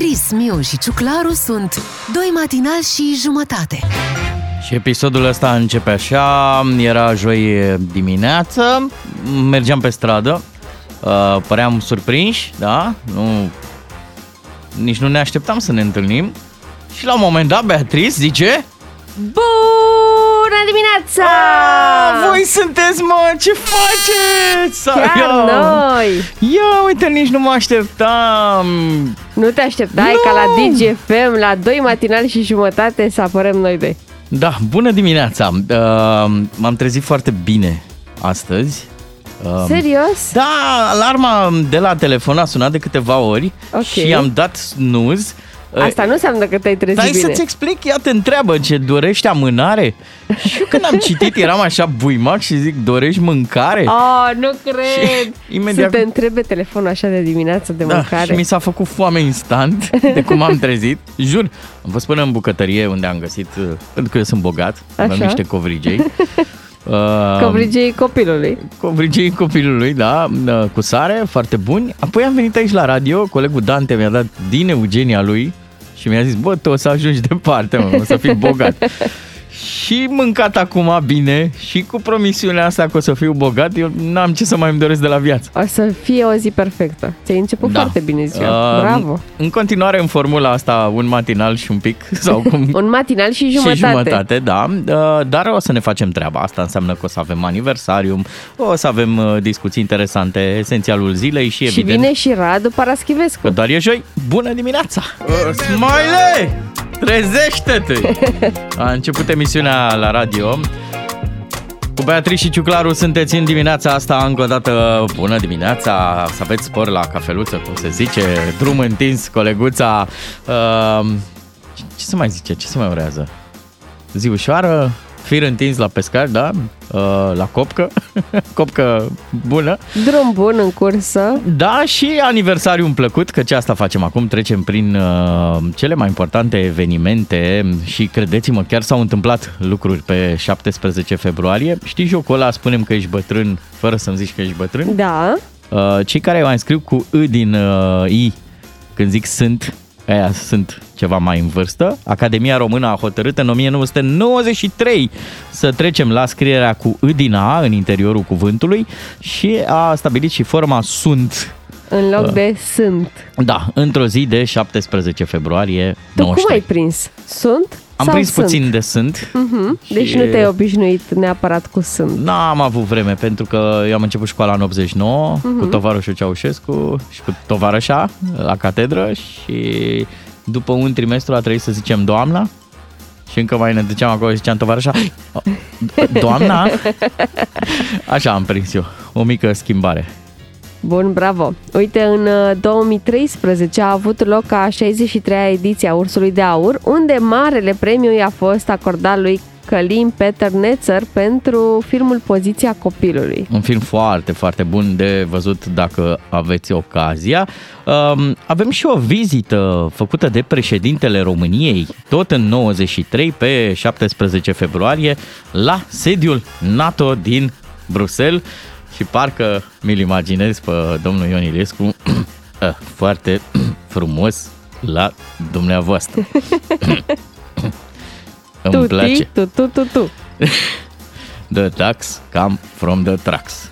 Beatrice, Miu și Ciuclaru sunt doi matinal și jumătate. Și episodul ăsta începe așa, era joi dimineață, mergeam pe stradă, uh, păream surprinși, da? Nu, nici nu ne așteptam să ne întâlnim. Și la un moment dat Beatrice zice... Bună dimineața! "A, Voi sunteți, mă, ce faceți? Chiar Ia, noi! Ia, uite, nici nu mă așteptam. Nu te așteptai Nu! ca la DGFM, la 2 matinali și jumătate să apărăm noi doi. Da, bună dimineața. Uh, m-am trezit foarte bine astăzi. Uh, Serios? Da, alarma de la telefon a sunat de câteva ori Ok. și am dat snooze. Uh, Asta nu înseamnă că te-ai trezit Stai bine. să-ți explic, ea te întreabă ce dorești amânare și eu când am citit eram așa buimac și zic dorești mâncare? Oh, nu cred! Și imediat- Să te întrebe telefonul așa de dimineață de Da, mâncare. și mi s-a făcut foame instant de cum am trezit. Jur, am fost până în bucătărie unde am găsit, uh, pentru că eu sunt bogat, avem Așa. niște covrigei. Uh, Covrigii copilului. covrigii copilului, da, uh, cu sare, foarte buni. Apoi am venit aici la radio, colegul Dante mi-a dat din Eugenia lui și mi-a zis, bă, tu o să ajungi departe, mă, o să fii bogat. Și mâncat acum bine și cu promisiunea asta că o să fiu bogat, eu n-am ce să mai îmi doresc de la viață. O să fie o zi perfectă. Ți-ai început foarte bine ziua. Uh, Bravo! În continuare în formula asta, un matinal și un pic, sau cum... Un matinal și jumătate. Și jumătate, da. Uh, Dar o să ne facem treaba. Asta înseamnă că o să avem aniversarium, o să avem uh, discuții interesante, esențialul zilei și, Și evident vine și Radu Paraschivescu. că doar e joi. Bună dimineața! Uh, Smiley! Trezește-te! A început emisiunea la radio. Cu Beatrice și Ciuclaru sunteți în dimineața asta încă o dată bună dimineața, să aveți spor la cafeluță, cum se zice, drum întins, coleguța. Uh, ce, ce să mai zice, ce să mai urează? Zi ușoară, fir întins la pescar, da? Uh, la copcă, copcă bună. Drum bun în cursă. Da, și aniversariu plăcut, că ce asta facem acum, trecem prin uh, cele mai importante evenimente și credeți-mă, chiar s-au întâmplat lucruri pe 17 februarie. Știi jocul ăla, spunem că ești bătrân, fără să-mi zici că ești bătrân? Da. Uh, cei care mai scriu cu I din uh, I, când zic sunt, aia sunt ceva mai în vârstă. Academia Română a hotărât în 1993 să trecem la scrierea cu I din A în interiorul cuvântului și a stabilit și forma sunt. În loc de sunt. Da, într-o zi de 17 februarie Tu cum 93. ai prins? Sunt Am sau prins sunt? puțin de sunt. Mhm. Deci și- nu te-ai obișnuit neapărat cu sunt. N-am avut vreme pentru că eu am început școala în 89 Mhm. cu tovarășul Ceaușescu și cu tovarășa la catedră și după un trimestru a trebuit să zicem doamna și încă mai ne duceam acolo și ziceam tovarășa doamna așa am prins eu o mică schimbare Bun, bravo. Uite, în uh, 2013 a avut loc a 63-a ediție a Ursului de Aur, unde marele premiu i-a fost acordat lui Călim Peter Netzer pentru filmul Poziția copilului. un film foarte, foarte bun de văzut dacă aveți ocazia. Um, avem și o vizită făcută de președintele României, tot în 93, pe 17 februarie, la sediul NATO din Bruxelles și parcă mi-l imaginez pe domnul Ion Iliescu foarte frumos la dumneavoastră. Îmi tu, place. ti, tu, tu, tu, tu. The ducks come from the trucks.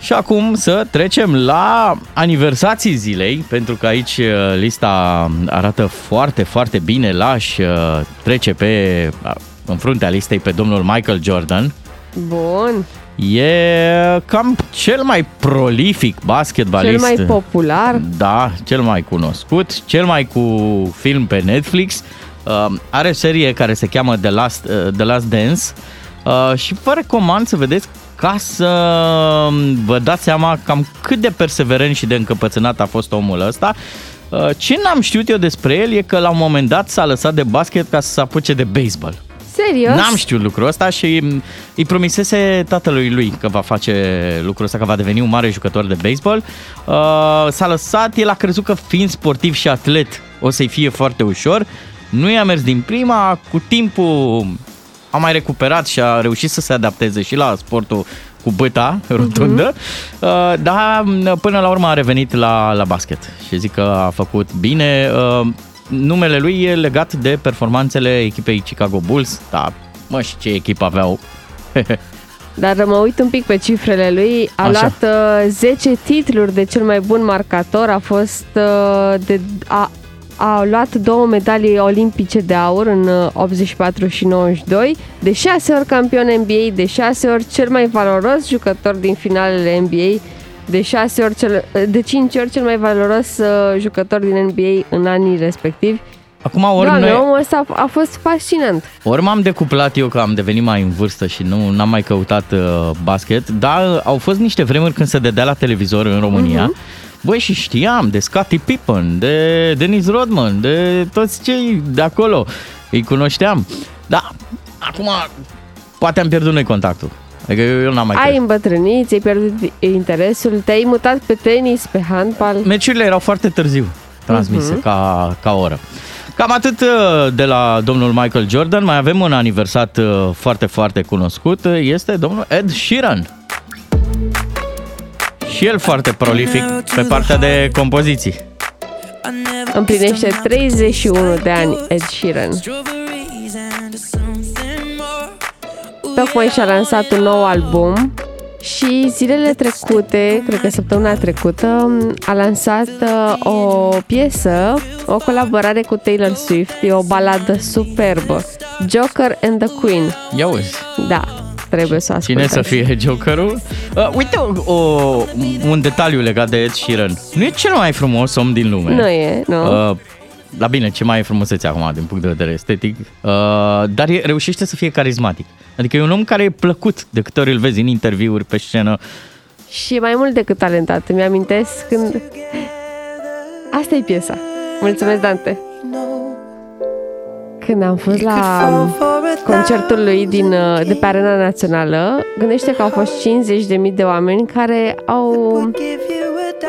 Și acum să trecem la aniversații zilei, pentru că aici uh, lista arată foarte, foarte bine. L-aș uh, trece pe, uh, în fruntea listei pe domnul Michael Jordan. Bun. E cam cel mai prolific Cel basketbalist. mai popular. Da, cel mai cunoscut, cel mai cu film pe Netflix. Uh, are o serie care se cheamă The Last, uh, The Last Dance uh, și vă recomand să vedeți ca să vă dați seama cam cât de perseverent și de încăpățânat a fost omul ăsta. Uh, ce n-am știut eu despre el e că la un moment dat s-a lăsat de basket ca să se apuce de baseball. Serios? N-am știut lucrul ăsta și îi promisese tatălui lui că va face lucrul ăsta, că va deveni un mare jucător de baseball. Uh, s-a lăsat, el a crezut că fiind sportiv și atlet o să-i fie foarte ușor. Nu i-a mers din prima, cu timpul a mai recuperat și a reușit să se adapteze și la sportul cu băta rotundă, uh-huh. dar până la urmă a revenit la, la basket și zic că a făcut bine. Uh, numele lui e legat de performanțele echipei Chicago Bulls, da, mă, și ce echipă aveau. Dar mă uit un pic pe cifrele lui. A Așa. luat uh, 10 titluri de cel mai bun marcator. A fost uh, de, a, a luat două medalii olimpice de aur în 84 uh, și 92, de 6 ori campion NBA, de 6 ori cel mai valoros jucător din finalele NBA, de 6 ori cel, uh, de 5 ori cel mai valoros uh, jucător din NBA în anii respectivi. Acum, ori Doamne, noi... omul ăsta a, a fost fascinant. Ori m-am decuplat eu că am devenit mai în vârstă și nu am mai căutat uh, basket, dar au fost niște vremuri când se dădea la televizor în România uh-huh Băi, și știam de Scottie Pippen, de Dennis Rodman, de toți cei de acolo. Îi cunoșteam. Da, acum poate am pierdut noi contactul. Adică eu, eu n-am mai Ai cred. îmbătrânit, ți-ai pierdut interesul, te-ai mutat pe tenis, pe handbal. Meciurile erau foarte târziu transmise uh-huh. ca, ca oră. Cam atât uh, de la domnul Michael Jordan. Mai avem un aniversat uh, foarte, foarte cunoscut. Este domnul Ed Sheeran și el foarte prolific pe partea de compoziții. Împlinește 31 de ani Ed Sheeran. Tocmai și-a lansat un nou album și zilele trecute, cred că săptămâna trecută, a lansat uh, o piesă, o colaborare cu Taylor Swift, e o baladă superbă, Joker and the Queen. Ia uzi. Da, trebuie să ascultăm. Cine să fie Jokerul? Uh, uite o, o, un detaliu legat de Ed Sheeran. Nu e cel mai frumos om din lume. Nu e, nu. Uh, la bine, ce mai e frumusețe acum din punct de vedere estetic, uh, dar e, reușește să fie carismatic. Adică e un om care e plăcut de câte ori îl vezi în interviuri pe scenă. Și mai mult decât talentat. Îmi amintesc când... Asta e piesa. Mulțumesc, Dante! Când am fost la concertul lui din, de pe Arena Națională, gândește că au fost 50.000 de oameni care au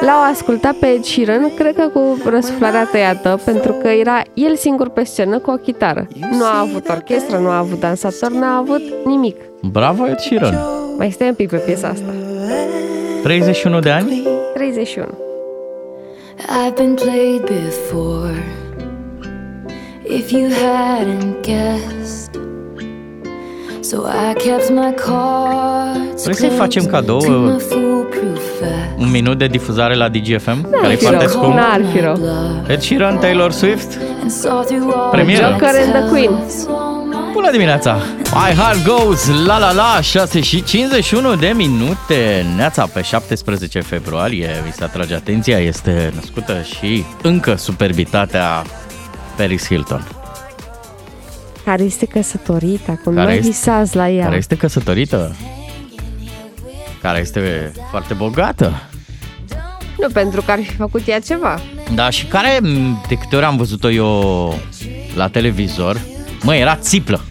L-au ascultat pe Ed Sheeran, cred că cu răsuflarea tăiată, pentru că era el singur pe scenă cu o chitară. Nu a avut orchestră, nu a avut dansator, n-a avut nimic. Bravo, Ed Sheeran! Mai stai un pic pe piesa asta. 31 de ani? 31. I've been played before if you hadn't guessed. Vrei să-i facem cadou un minut de difuzare la DGFM? N-ar care e foarte scump. N-ar fi rău. Ed Sheeran, Taylor Swift, premieră. Joker and the Queen. Bună dimineața! My Heart Goes La La La 6 și 51 de minute Neața pe 17 februarie Vi se atrage atenția Este născută și încă superbitatea Paris Hilton. Care este căsătorită, acum care nu este, visați la ea. Care este căsătorită, care este foarte bogată. Nu, pentru că ar fi făcut ea ceva. Da, și care, de câte ori am văzut-o eu la televizor, mă, era țiplă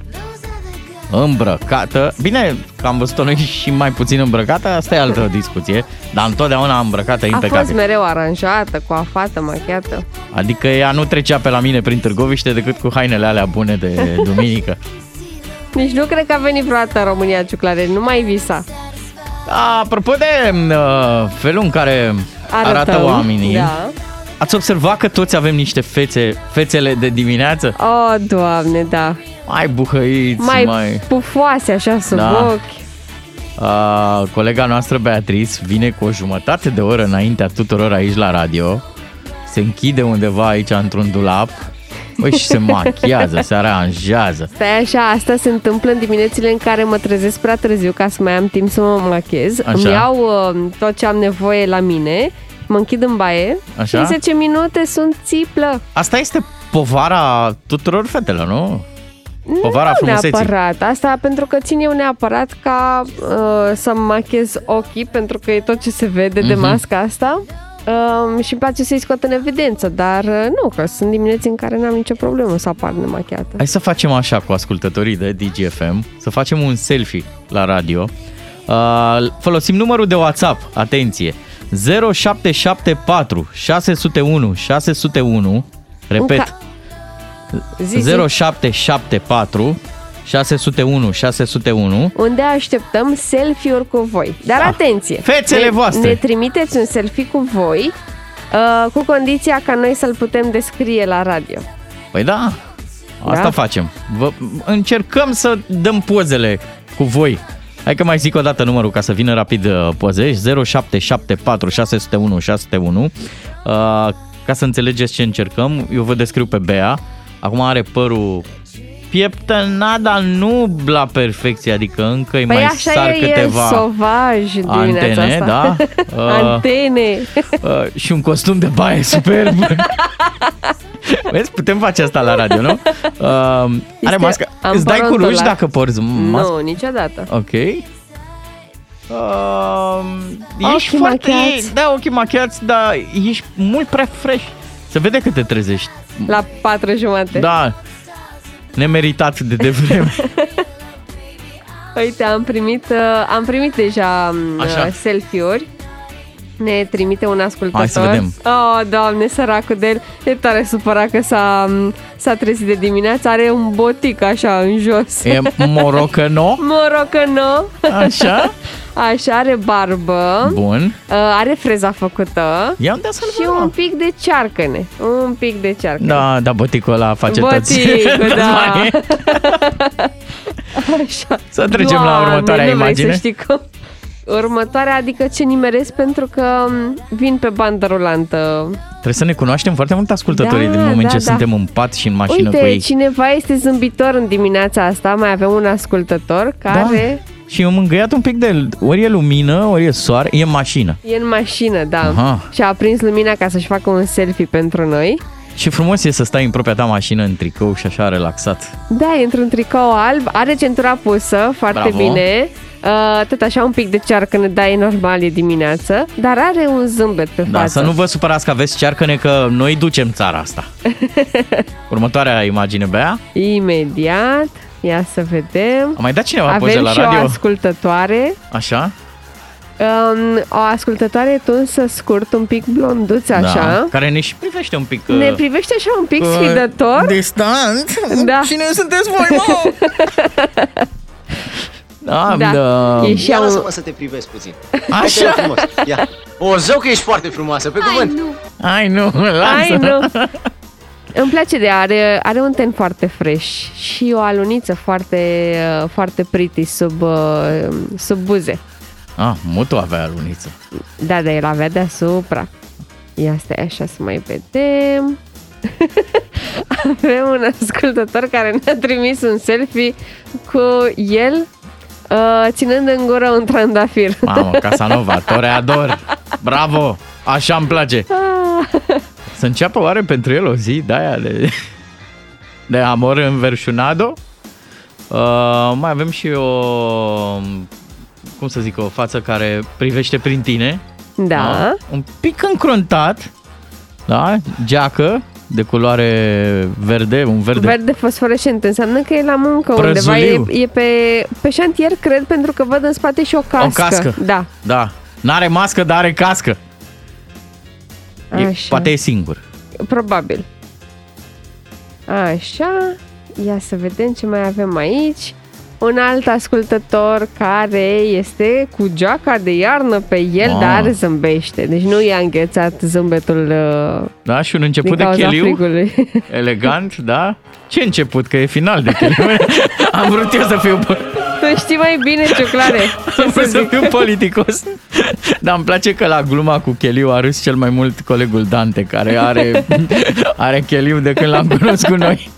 îmbrăcată. Bine, că am văzut-o noi și mai puțin îmbrăcată, asta e altă discuție, dar întotdeauna îmbrăcată impecabil. A fost mereu aranjată, cu afată, machiată. Adică ea nu trecea pe la mine prin Târgoviște decât cu hainele alea bune de duminică. Nici nu cred că a venit vreodată în România Ciuclare, nu mai visa. Da, apropo de uh, felul în care Arătăm, arată oamenii, da. Ați observat că toți avem niște fețe, fețele de dimineață? Oh, doamne, da mai buhăiți, mai... Mai pufoase așa sub da. ochi. Uh, colega noastră Beatrice vine cu o jumătate de oră înaintea tuturor aici la radio, se închide undeva aici într-un dulap Băi, și se machiază, se aranjează. Stai așa, asta se întâmplă în diminețile în care mă trezesc prea târziu ca să mai am timp să mă machez. Așa. Îmi iau uh, tot ce am nevoie la mine, mă închid în baie așa? și în 10 minute sunt țiplă. Asta este povara tuturor fetelor, nu? Povara nu neapărat. Asta pentru că țin eu neapărat ca uh, să machez ochii, pentru că e tot ce se vede uh-huh. de mhm. masca asta. Uh, și îmi place să-i scot în evidență, dar uh, nu, că sunt dimineți în care n-am nicio problemă să apar nemachiată. Hai să facem așa cu ascultătorii de DGFM, să facem un selfie la radio. Uh, folosim numărul de WhatsApp, atenție, 0774 601 601, repet, Zi, 0774 601 601. unde așteptăm selfie-uri cu voi. Dar Da. atenție! Fețele ne, voastre. Ne trimiteți un selfie cu voi, uh, cu condiția ca noi să-l putem descrie la radio. Păi da, asta Da. facem. Vă, încercăm să dăm pozele cu voi. Hai că mai zic o dată numărul ca să vină rapid uh, poze. 0774 601 601. Uh, ca să înțelegeți ce încercăm, eu vă descriu pe Bea. Acum are părul pieptănat, dar nu la perfecție, adică încă îi Păi mai așa sar e el, câteva sovaj dimineața antene, asta. da. Uh, Antene. uh, și un costum de baie superb. Vezi, putem face asta la radio, nu? Uh, are Este mască. Îți dai cu ambarontul ruși ăla. dacă porți mască? Nu, niciodată. Ok. Uh, ești Ochii foarte... machiați. Da, ochii machiați, dar ești mult prea fresh. Se vede că te trezești. La patru jumate. Da. Nemeritat de devreme. Uite, am primit, uh, am primit deja um, Așa. uh, selfie-uri. Ne trimite un ascultător. Hai să vedem. Oh, doamne, săracul de el. E tare supărat că s-a, um, s-a trezit de dimineață. Are un botic așa în jos. e morocăno? Mă rog că nu. Așa? Așa, are barbă. Bun. Uh, are freza făcută. Ia unde să Și un pic de cearcăne. Un pic de cearcăne. Da, da, boticul ăla face toți. Boticul, toți da. banii. Așa. Să trecem la Doamne, următoarea nu vrei imagine. Să știi că următoarea, adică ce nimeresc pentru că m, vin pe bandă rulantă. Trebuie să ne cunoaștem foarte mult ascultătorii Da, din moment da, ce da. suntem în pat și în mașină Uite, cu ei. cineva este zâmbitor în dimineața asta, mai avem un ascultător care Da. Și am mângâiat un pic de el. Ori e lumină, ori e soare, e în mașină. e în mașină, da. Aha. Și a aprins lumina ca să-și facă un selfie pentru noi. Și frumos e să stai în propria ta mașină în tricou și așa relaxat. Da, e într-un tricou alb, are centura pusă, foarte Bravo. bine. Uh, tot așa un pic de cearcăne, da, e normal, e dimineață, dar are un zâmbet pe Da, față. să nu vă supărați că aveți cearcăne că noi ducem țara asta. Următoarea imagine, Bea. Imediat, ia să vedem. A mai dat cineva poze Avem la și o radio? ascultătoare, Așa? um, o ascultătoare tunsă scurt, un pic blonduță așa. Da. Care ne și privește un pic... uh, Ne privește așa un pic uh, sfidător. Distant? Da. Cine sunteți voi, mă? da, Da. da. E și Ia un... lasă-mă să te privesc puțin. Hai, te rog Așa? frumos. Ia. O, zău că ești foarte frumoasă, pe cuvânt. Ai, nu, lasă. Ai, nu. Îmi place de are, are un ten foarte fresh și o aluniță foarte, uh, foarte pretty sub, uh, sub buze. Ah, mutu avea luniță. Da, dar el avea deasupra. Ia stai așa să mai vedem. Avem un ascultător care ne-a trimis un selfie cu el uh, ținând în gură un trandafir. Mamă, Casanova, toreador. Bravo, așa îmi place. Să înceapă oare pentru el o zi de aia de, de amor înverșunado? Uh, mai avem și o, cum să zic, o față care privește prin tine. Da. Un pic încruntat, da? Geacă de culoare verde, un verde. Verde fosforescent înseamnă că e la muncă Prăzuliu. undeva. E, e pe, pe șantier, cred, pentru că văd în spate și o cască. O cască. Da. Da. N-are mască, dar are cască. E, Așa. poate e singur. Probabil. Așa. Ia să vedem ce mai avem aici. Un alt ascultător care este cu geaca de iarnă pe el, Ah. dar zâmbește. Deci nu i-a înghețat zâmbetul uh, Da? Și un din început de cauza cheliu. frigului. Elegant, da? Ce început? Că e final de cheliu. Am vrut eu să fiu, Tu știi mai bine, ciuclare. Ce am să vrut să zic? fiu politicos. Dar îmi place că la gluma cu cheliu a râs cel mai mult colegul Dante, care are, are cheliu de când l-am cunoscut noi.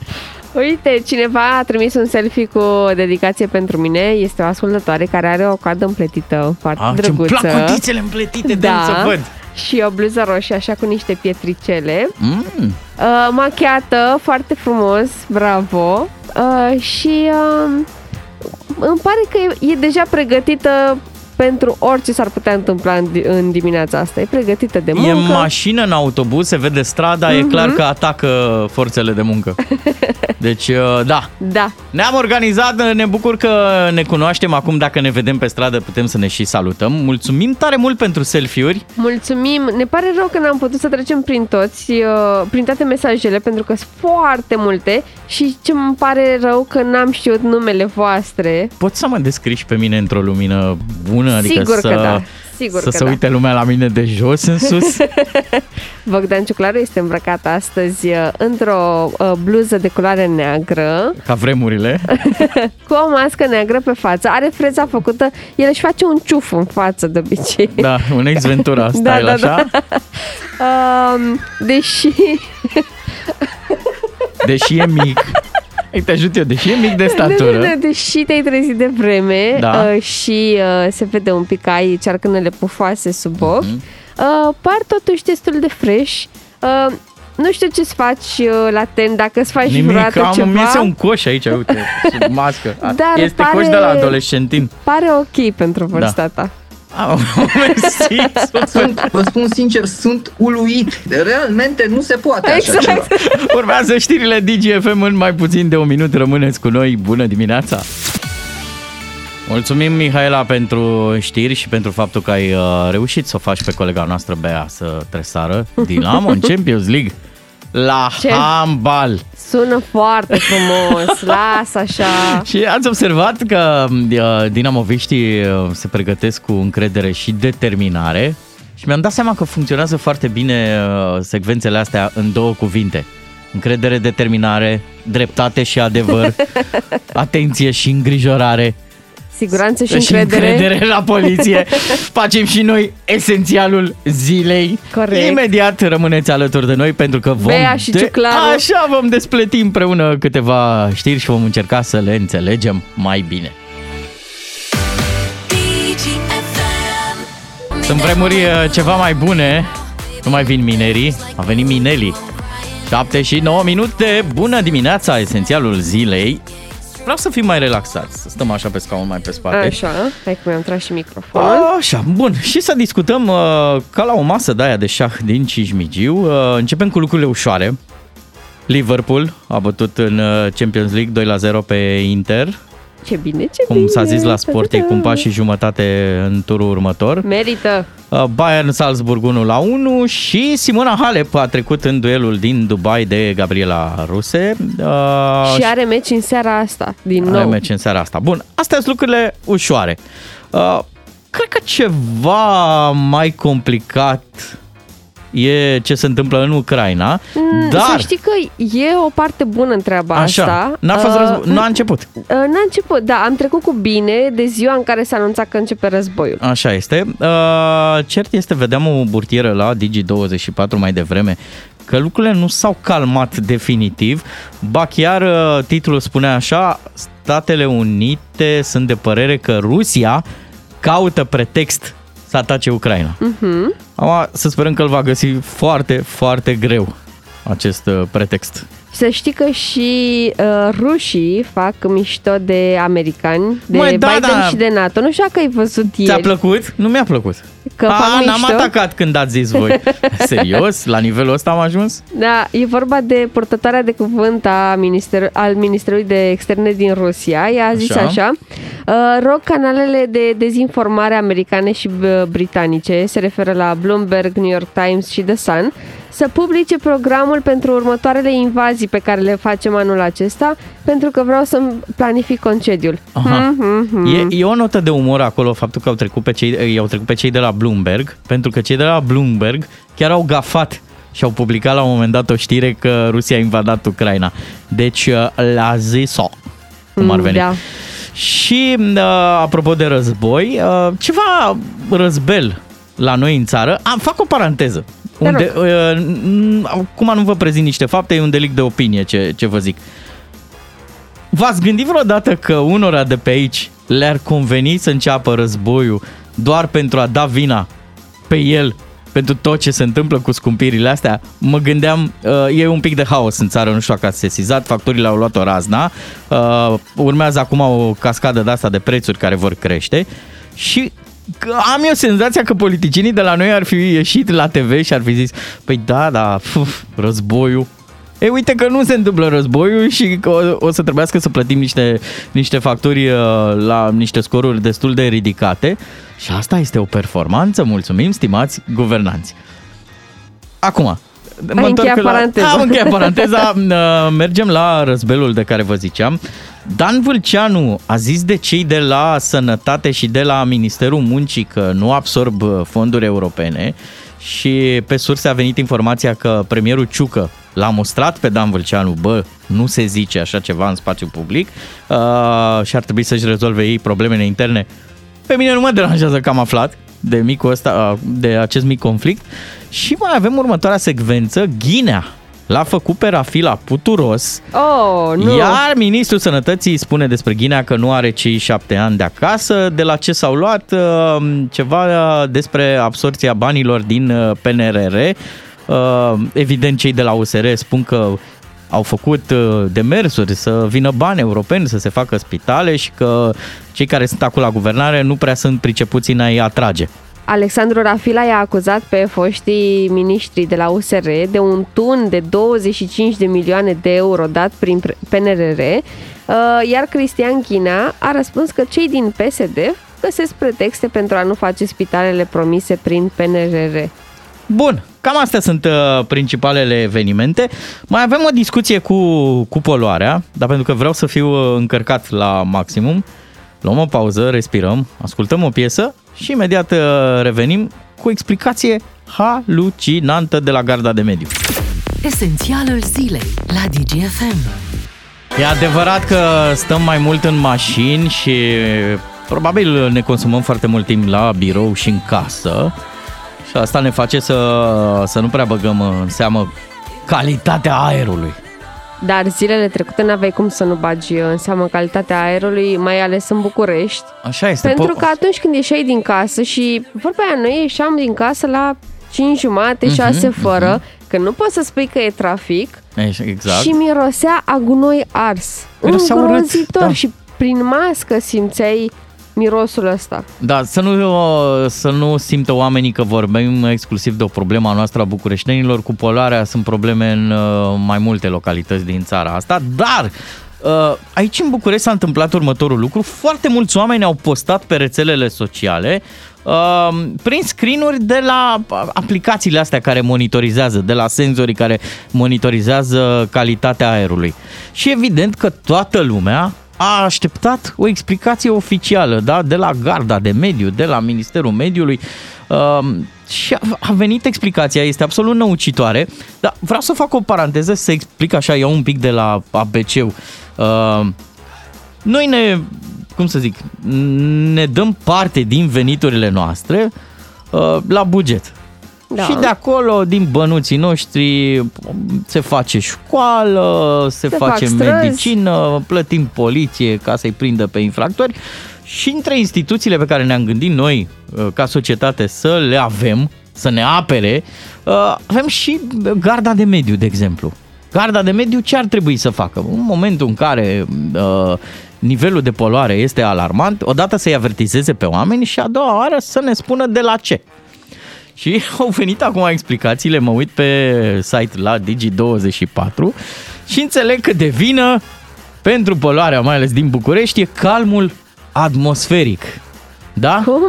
Uite, cineva a trimis un selfie cu dedicație pentru mine. Este o ascultătoare care are o coadă împletită foarte Ah, ce-mi drăguță. plac cutițele împletite de da, să văd. și o bluză roșie așa cu niște pietricele. Mm. Uh, machiată, foarte frumos, bravo. Uh, și uh, îmi pare că e, e deja pregătită pentru orice s-ar putea întâmpla în, di- în dimineața asta. E pregătită de muncă. E în mașină, în autobuz, se vede strada, e clar că atacă forțele de muncă. Deci, uh, da, Da, Ne-am organizat, ne bucur că ne cunoaștem acum, dacă ne vedem pe stradă putem să ne și salutăm. Mulțumim tare mult pentru selfie-uri. Mulțumim! Ne pare rău că n-am putut să trecem prin toți, uh, prin toate mesajele, pentru că sunt foarte multe și ce îmi pare rău că n-am știut numele voastre. Poți să mă descriși și pe mine într-o lumină bună? Adică Sigur să, că da. Sigur să că se da. uite lumea la mine de jos în sus? Bogdan Ciuclaru este îmbrăcat astăzi uh, într-o uh, bluză de culoare neagră, Ca vremurile. cu o mască neagră pe față. Are freza făcută, el își face un ciuf în față de obicei. Da, un ex Ventura style, Da, da, așa? Um, deși Deși e mic. Ei, te ajut eu, deși e mic de Nu, statură. nu, nu, deși te-ai trezit de vreme Da. uh, și uh, se vede un pic că ai cearcănele pufoase sub ochi, Mhm. uh, par totuși destul de fresh. Uh, nu știu ce-ți faci uh, la ten, dacă îți faci Nimic, vreodată am ceva. îmi iese un coș aici, uite, sub mască. Dar este pare- coș de la adolescentin. Pare ok pentru Da. vârsta ta. Ah, mersi, super. Sunt, vă spun sincer, sunt uluit. Realmente nu se poate așa Exact. ceva. Urmează știrile DGFM în mai puțin de un minut. Rămâneți cu noi. Bună dimineața! Mulțumim, Mihaela, pentru știri și pentru faptul că ai uh, reușit să o faci pe colega noastră, Bea, să tresară Dinamo în Champions League la Ce? handbal. Sună foarte frumos, lasă așa. Și ați observat că uh, dinamoviștii uh, se pregătesc cu încredere și determinare și mi-am dat seama că funcționează foarte bine uh, secvențele astea în două cuvinte. Încredere, determinare, dreptate și adevăr, atenție și îngrijorare. Siguranță și și încredere. încredere la poliție. Facem și noi esențialul zilei. Corect. Imediat rămâneți alături de noi pentru că vom... Bea și Ciuclaru. Așa vom despleti împreună câteva știri și vom încerca să le înțelegem mai bine. Sunt vremuri uh, ceva mai bune. Nu mai vin minerii, a venit minelii. 7 și 9 minute. Bună dimineața, esențialul zilei. Vreau să fim mai relaxați, să stăm așa pe scaun mai pe spate. Așa, hai că mi-am tras și microfonul. Așa, bun. Și să discutăm uh, ca la o masă de aia de șah din Cismigiu. Uh, începem cu lucrurile ușoare. Liverpool a bătut în uh, Champions League 2 la 0 pe Inter. Ce bine, ce Cum bine. s-a zis la sport, e cu un pas și jumătate în turul următor. Merită. Uh, Bayern Salzburg 1 la 1 și Simona Halep a trecut în duelul din Dubai de Gabriela Ruse. Uh, Și are meci în seara asta, din are nou. meci în seara asta. Bun, astea sunt lucrurile ușoare. Uh, cred că ceva mai complicat e ce se întâmplă în Ucraina, Mm, dar... Să știi că e o parte bună în treaba Așa, asta. n-a fost Uh, război, nu a început. uh, N-a început, da, am trecut cu bine de ziua în care s-a anunțat că începe războiul. Așa este. Uh, cert este, vedeam o burtieră la Digi24 mai devreme, că lucrurile nu s-au calmat definitiv, ba chiar uh, titlul spune așa, Statele Unite sunt de părere că Rusia caută pretext să atace Ucraina. Mhm. Acum să sperăm că îl va găsi foarte, foarte greu acest uh, pretext. Să știi că și uh, rușii fac mișto de americani, de Măi, da, Biden da. și de NATO. Nu știu dacă ai văzut Ți-a ieri. plăcut? Nu mi-a plăcut. Că A, fac n-am mișto? atacat când ați zis voi. Serios? La nivelul ăsta am ajuns? Da, e vorba de purtătoarea de cuvânt a minister, al Ministerului de Externe din Rusia. Ea a zis Așa. așa, uh, rog canalele de dezinformare americane și uh, britanice, se referă la Bloomberg, New York Times și The Sun, să publice programul pentru următoarele invazii pe care le facem anul acesta, pentru că vreau să-mi planific concediul. Aha. Mhm. E, e o notă de umor acolo faptul că au trecut, pe cei, i-au trecut pe cei de la Bloomberg, pentru că cei de la Bloomberg chiar au gafat și au publicat la un moment dat o știre că Rusia a invadat Ucraina. Deci uh, la zis-o, cum ar Mm, veni. da. Și uh, apropo de război, uh, ceva răzbel la noi în țară. Am fac o paranteză. Te Unde, uh, n- acum nu vă prezint niște fapte, e un delict de opinie ce, ce vă zic. V-ați gândit vreodată că unora de pe aici le-ar conveni să înceapă războiul doar pentru a da vina pe el pentru tot ce se întâmplă cu scumpirile astea? Mă gândeam, uh, e un pic de haos în țară, nu știu dacă ați sesizat, factorile au luat o razna, uh, urmează acum o cascadă de asta de prețuri care vor crește și că am eu senzația că politicienii de la noi ar fi ieșit la TV și ar fi zis, păi da, da, puf, războiul, E, uite că nu se întâmplă războiul și că o, o să trebuiască să plătim niște, niște facturi uh, la niște scoruri destul de ridicate și asta este o performanță, mulțumim, stimați guvernanți. Acum, Ai încheiat la, paranteza. Am încheiat paranteza, uh, mergem la răzbelul de care vă ziceam. Dan Vâlceanu a zis de cei de la Sănătate și de la Ministerul Muncii că nu absorb uh, fonduri europene și pe surse a venit informația că premierul Ciucă l-a mustrat pe Dan Vâlceanu, bă, nu se zice așa ceva în spațiu public uh, și ar trebui să-și rezolve ei problemele interne. Pe mine nu mă deranjează că am aflat de, micul ăsta, uh, de acest mic conflict și mai avem următoarea secvență, Ghinea l-a făcut pe Rafila puturos, Oh, nu. iar ministrul sănătății spune despre Ghinea că nu are cei șapte ani de acasă, de la ce s-au luat uh, ceva despre absorția banilor din uh, PNRR. Uh, Evident, cei de la USR spun că au făcut uh, demersuri să vină bani europeni, să se facă spitale și că cei care sunt acolo la guvernare nu prea sunt pricepuți în a-i atrage. Alexandru Rafila i-a acuzat pe foștii miniștri de la USR de un tun de 25 de milioane de euro dat prin PNRR, uh, iar Cristian Ghinea a răspuns că cei din PSD găsesc pretexte pentru a nu face spitalele promise prin PNRR. Bun, cam astea sunt uh, principalele evenimente. Mai avem o discuție cu, cu poluarea, dar pentru că vreau să fiu uh, încărcat la maximum, luăm o pauză, respirăm, ascultăm o piesă și imediat uh, revenim cu o explicație halucinantă de la Garda de Mediu. Esențialul zilei la DGFM. E adevărat că stăm mai mult în mașini și probabil ne consumăm foarte mult timp la birou și în casă și asta ne face să, să nu prea băgăm în seamă calitatea aerului. Dar zilele trecute n-aveai cum să nu bagi în seamă calitatea aerului, mai ales în București. Așa este. Pentru Po- că atunci când ieșeai din casă și vorba aia, noi ieșeam din casă la 5 jumate, 6 fără, că nu poți să spui că e trafic Exact. și mirosea a gunoi ars. Mirosea urât, Îngrozitor da. și prin mască simțeai mirosul ăsta. Da, să nu, să nu simtă oamenii că vorbim exclusiv de o problemă a noastră a bucureștenilor. Cu poluarea sunt probleme în uh, mai multe localități din țara asta, dar uh, aici în București s-a întâmplat următorul lucru. Foarte mulți oameni au postat pe rețelele sociale uh, prin screen-uri de la aplicațiile astea care monitorizează, de la senzorii care monitorizează calitatea aerului. Și evident că toată lumea a așteptat o explicație oficială, da, de la Garda de Mediu, de la Ministerul Mediului uh, și a, a venit explicația, este absolut năucitoare, dar vreau să fac o paranteză să explic așa, iau un pic de la ABC-ul. Uh, noi ne, cum să zic, ne dăm parte din veniturile noastre uh, la buget. Da. Și de acolo, din bănuții noștri, se face școală, se, Se face fac străzi. medicină, plătim poliție ca să-i prindă pe infractori și între instituțiile pe care ne-am gândit noi uh, ca societate să le avem, să ne apere, uh, avem și garda de mediu, de exemplu. Garda de mediu ce ar trebui să facă? În momentul în care uh, nivelul de poluare este alarmant, odată să-i avertizeze pe oameni și a doua oară să ne spună de la ce. Și au venit acum explicațiile, mă uit pe site la Digi24 și înțeleg că de vină pentru poluarea, mai ales din București, e calmul atmosferic. Da? Cum?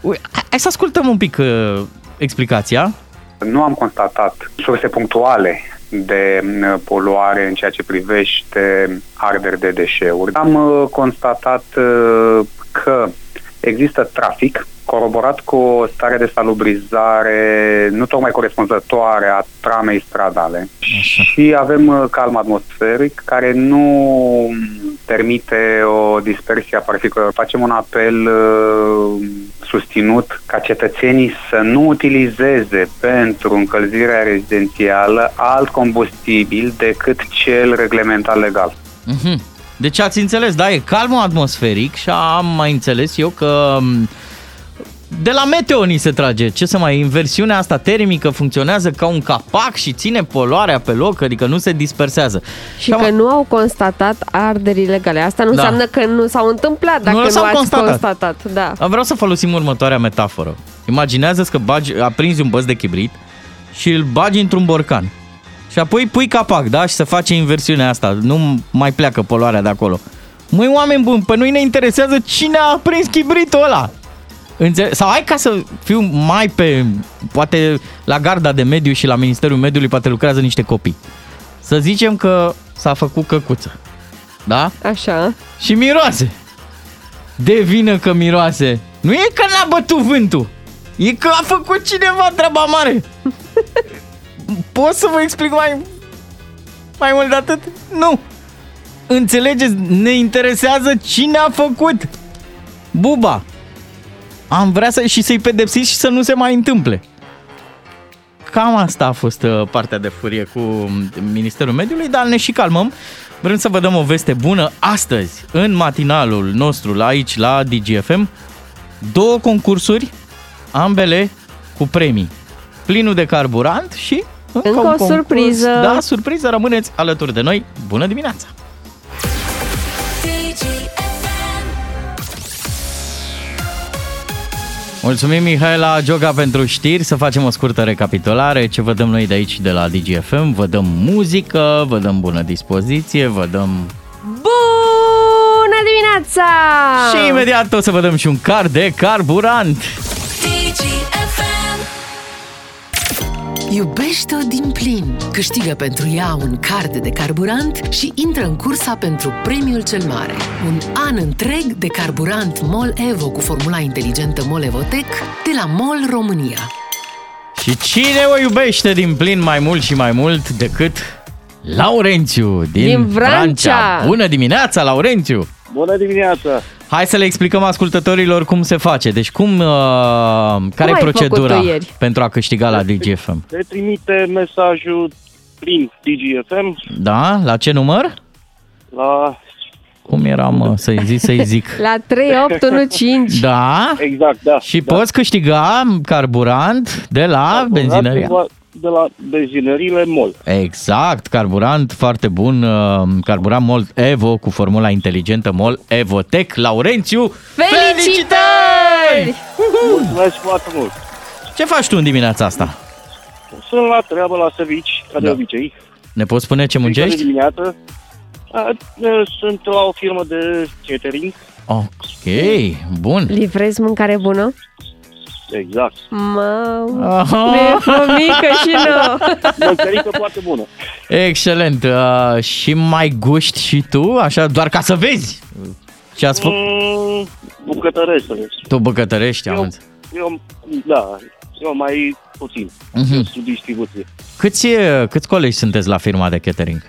Ui, Hai să ascultăm un pic uh, explicația. Nu am constatat surse punctuale de uh, poluare în ceea ce privește arderi de deșeuri. Am uh, constatat uh, că există trafic coroborat cu o stare de salubrizare nu tocmai corespunzătoare a tramei stradale Așa. și avem uh, calm atmosferic care nu permite o dispersie a particulelor. Facem un apel uh, susținut ca cetățenii să nu utilizeze pentru încălzirea rezidențială alt combustibil decât cel reglementat legal. Mhm. Deci ați înțeles, da, e calmul atmosferic și am mai înțeles eu că m, de la meteo ni se trage. Ce să mai, inversiunea asta termică funcționează ca un capac și ține poluarea pe loc, adică nu se dispersează. Și Cam- că nu au constatat arderi ilegale. Asta nu Da. înseamnă că nu s-au întâmplat dacă Nu nu, s-au ați constatat. constatat. Da. Vreau să folosim următoarea metaforă. Imaginează că bagi, aprinzi un băț de chibrit și îl bagi într-un borcan. și apoi pui capac, da? Și se face inversiunea asta. Nu mai pleacă poluarea de acolo. Măi, oameni buni, pe noi ne interesează cine a prins chibritul ăla. Înțe- Sau hai ca să fiu mai pe, poate la garda de mediu și la Ministerul Mediului poate lucrează niște copii. Să zicem că s-a făcut căcuță. Da? Așa. Și miroase. De vină că miroase. Nu e că n-a bătut vântul. E că a făcut cineva treaba mare. Pot să vă explic mai, mai mult de atât? Nu. Înțelegeți? Ne interesează cine a făcut. Buba. Am vrea să, și să-i pedepsiți și să nu se mai întâmple. Cam asta a fost uh, partea de furie cu Ministerul Mediului, dar ne și calmăm. Vrem să vă dăm o veste bună astăzi, în matinalul nostru, la aici, la DGFM. Două concursuri, ambele cu premii. Plinul de carburant și încă, Încă un o concurs. surpriză. Da, surpriză, rămâneți alături de noi. Bună dimineața! Mulțumim Mihaela Gioga pentru știri, să facem o scurtă recapitulare. Ce vă dăm noi de aici de la DGFM? Vă dăm muzică, vă dăm bună dispoziție, vă dăm... Bună dimineața! Și imediat o să vă dăm și un card de carburant. Iubește-o din plin. Câștigă pentru ea un card de carburant și intră în cursa pentru premiul cel mare. Un an întreg de carburant MOL EVO cu formula inteligentă MOL EVOTEC de la MOL România. Și cine o iubește din plin mai mult și mai mult decât Laurențiu din, Din Vrancea. Bună dimineața, Laurențiu! Bună dimineața! Hai să le explicăm ascultătorilor cum se face. Deci cum, uh, care e ai făcut procedura tu ieri? pentru a câștiga la DGFM? Se trimite mesajul prin DGFM Da? La ce număr? la... Cum era, mă, să-i zic, să-i zic. La 3815. Da? Exact, da. Și da. poți câștiga carburant de la benzinăria. De la benzinările MOL. Exact, carburant foarte bun, uh, carburant MOL Evo cu formula inteligentă MOL Evotec. Laurențiu, Felicitări! Mulțumesc foarte mult! Ce faci tu în dimineața asta? Sunt la treabă la servici, ca de Da. obicei. Ne poți spune ce Fiecare muncești? dimineață. A, Sunt la o firmă de catering. Ok, bun. Livrezi mâncare bună? Exact. Mamă, Aha. ne e mică și nouă. Mâncărică foarte bună. Excelent. Uh, și mai guști și tu, așa, doar ca să vezi ce ați făcut. Mm, bucătăresc, să vezi. Tu băcătărești, am Eu, înțeles. eu, da, eu mai puțin. Mhm. Eu sub distribuție. Câți, uh, câți colegi sunteți la firma de catering?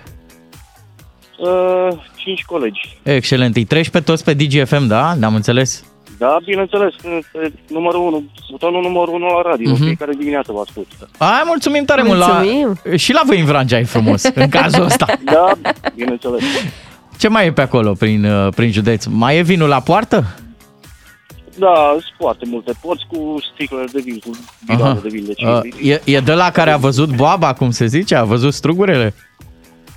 Uh, cinci colegi. Excelent. Îi treci pe toți pe DGFM, da? Ne-am înțeles? Da, bineînțeles, pe numărul 1, butonul numărul 1 la radio, Mhm. uh-huh. fiecare dimineață vă ascult. Ai, mulțumim tare Mulțumim. mult. La... Și la voi în Vrancea e frumos, în cazul ăsta. Da, bineînțeles. Ce mai e pe acolo, prin, uh, prin județ? Mai e vinul la poartă? Da, sunt foarte multe porți cu sticlele de vin, cu bidoane de vin de 5 Uh, litri. e, e de la care a văzut boaba, cum se zice? A văzut strugurile?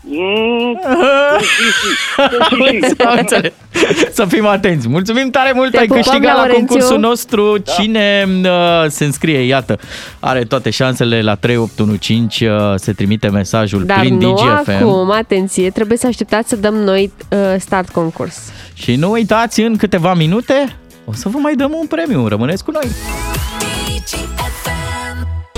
Mm, și, și, și, și. Am înțeles. Să fim atenți. Mulțumim tare mult, Te ai pupăm, câștigat la Laurențiu. concursul nostru. Cine uh, se înscrie, iată, are toate șansele la 3815, uh, se trimite mesajul Dar prin nu DGFM. acum, atenție, trebuie să așteptați să dăm noi uh, start concurs. Și nu uitați, în câteva minute o să vă mai dăm un premiu. Rămâneți cu noi.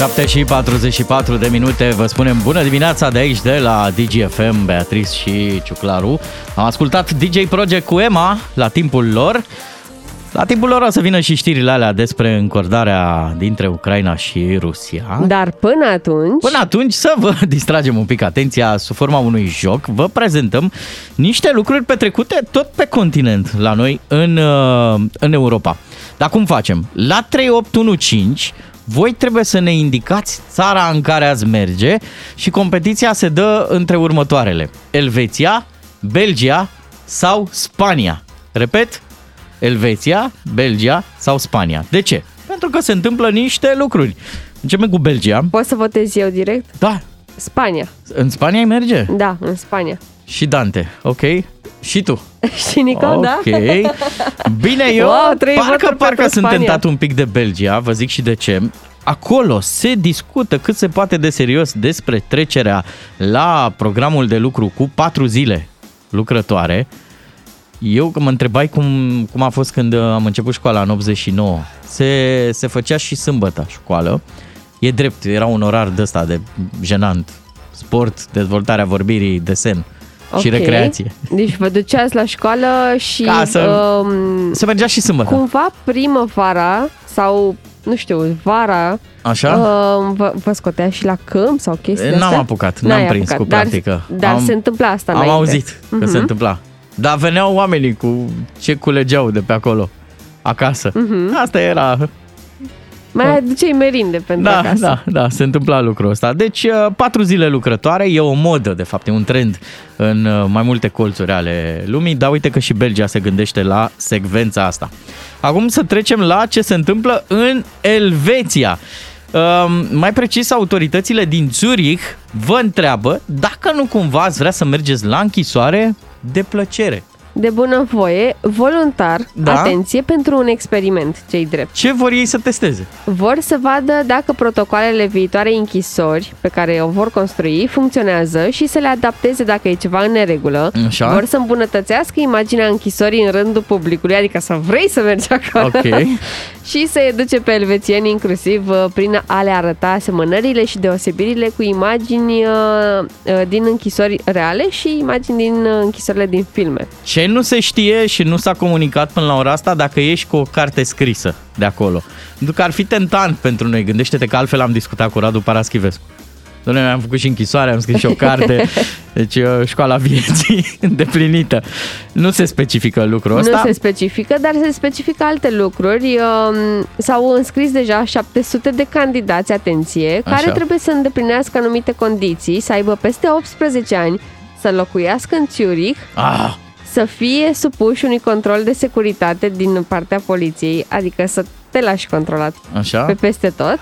7 și 44 de minute, vă spunem bună dimineața de aici, de la DGFM, Beatrice și Ciuclaru. Am ascultat DJ Project cu Emma la timpul lor. La timpul lor o să vină și știrile alea despre încordarea dintre Ucraina și Rusia. Dar până atunci... Până atunci să vă distragem un pic atenția sub forma unui joc. Vă prezentăm niște lucruri petrecute tot pe continent, la noi în, uh, în Europa. Dar cum facem? La 3815 voi trebuie să ne indicați țara în care ați merge și competiția se dă între următoarele. Elveția, Belgia sau Spania. Repet, Elveția, Belgia sau Spania. De ce? Pentru că se întâmplă niște lucruri. Începem cu Belgia. Pot să votez eu direct? Da, Spania. în Spania ai merge? Da, în Spania. Și Dante, ok? Și tu. și Nicol, da? Ok. Bine, eu Wow, trei parcă, voturi parcă pentru sunt Spania. tentat un pic de Belgia, vă zic și de ce. acolo se discută cât se poate de serios despre trecerea la programul de lucru cu patru zile lucrătoare. Eu că mă întrebai cum, cum a fost când am început școala în 89. Se, se făcea și sâmbătă școală. E drept, era un orar de ăsta de jenant. Sport, dezvoltarea vorbirii, desen okay. și recreație. Deci vă duceați la școală și... Ca să, um, se mergea și sâmbătă. Cumva primăvara sau nu știu, vara Așa? Uh, vă, vă scotea și la câmp sau chestii N-am astea? apucat, n-am N-ai prins apucat, cu practică. Dar, dar am, se întâmpla asta Am înainte. auzit că uh-huh. se întâmpla. Dar veneau oamenii cu ce culegeau de pe acolo, acasă. Uh-huh. Asta era mai aduceai merinde pentru da, acasă. Da, da, se întâmpla lucrul ăsta. Deci, uh, patru zile lucrătoare e o modă, de fapt, e un trend în uh, mai multe colțuri ale lumii, dar uite că și Belgia se gândește la secvența asta. Acum să trecem la ce se întâmplă în Elveția. Um, mai precis, autoritățile din Zurich vă întreabă dacă nu cumva ați vrea să mergeți la închisoare de plăcere. De bunăvoie, voluntar, Da. atenție, pentru un experiment, cei drept. Ce vor ei să testeze? Vor să vadă dacă protocoalele viitoare închisori pe care o vor construi funcționează și să le adapteze dacă e ceva în neregulă. Așa. Vor să îmbunătățească imaginea închisorii în rândul publicului, adică să vrei să mergi acolo. Ok. și să educe pe elvețieni inclusiv uh, prin a le arăta asemănările și deosebirile cu imagini uh, uh, din închisori reale și imagini din uh, închisorile din filme. Ce nu se știe și nu s-a comunicat până la ora asta dacă ești cu o carte scrisă de acolo. Pentru că ar fi tentant pentru noi. Gândește-te că altfel am discutat cu Radu Paraschivescu. Doamne, am făcut și închisoare, am scris și o carte, deci uh, școala vieții îndeplinită. Nu se specifică lucrul ăsta. Nu se specifică, dar se specifică alte lucruri. Um, S-au înscris deja 700 de candidați, atenție, care Așa. trebuie să îndeplinească anumite condiții, să aibă peste 18 ani, să locuiască în Zurich, Ah, să fie supuși unui control de securitate din partea poliției, adică să te lași controlat așa. pe peste tot.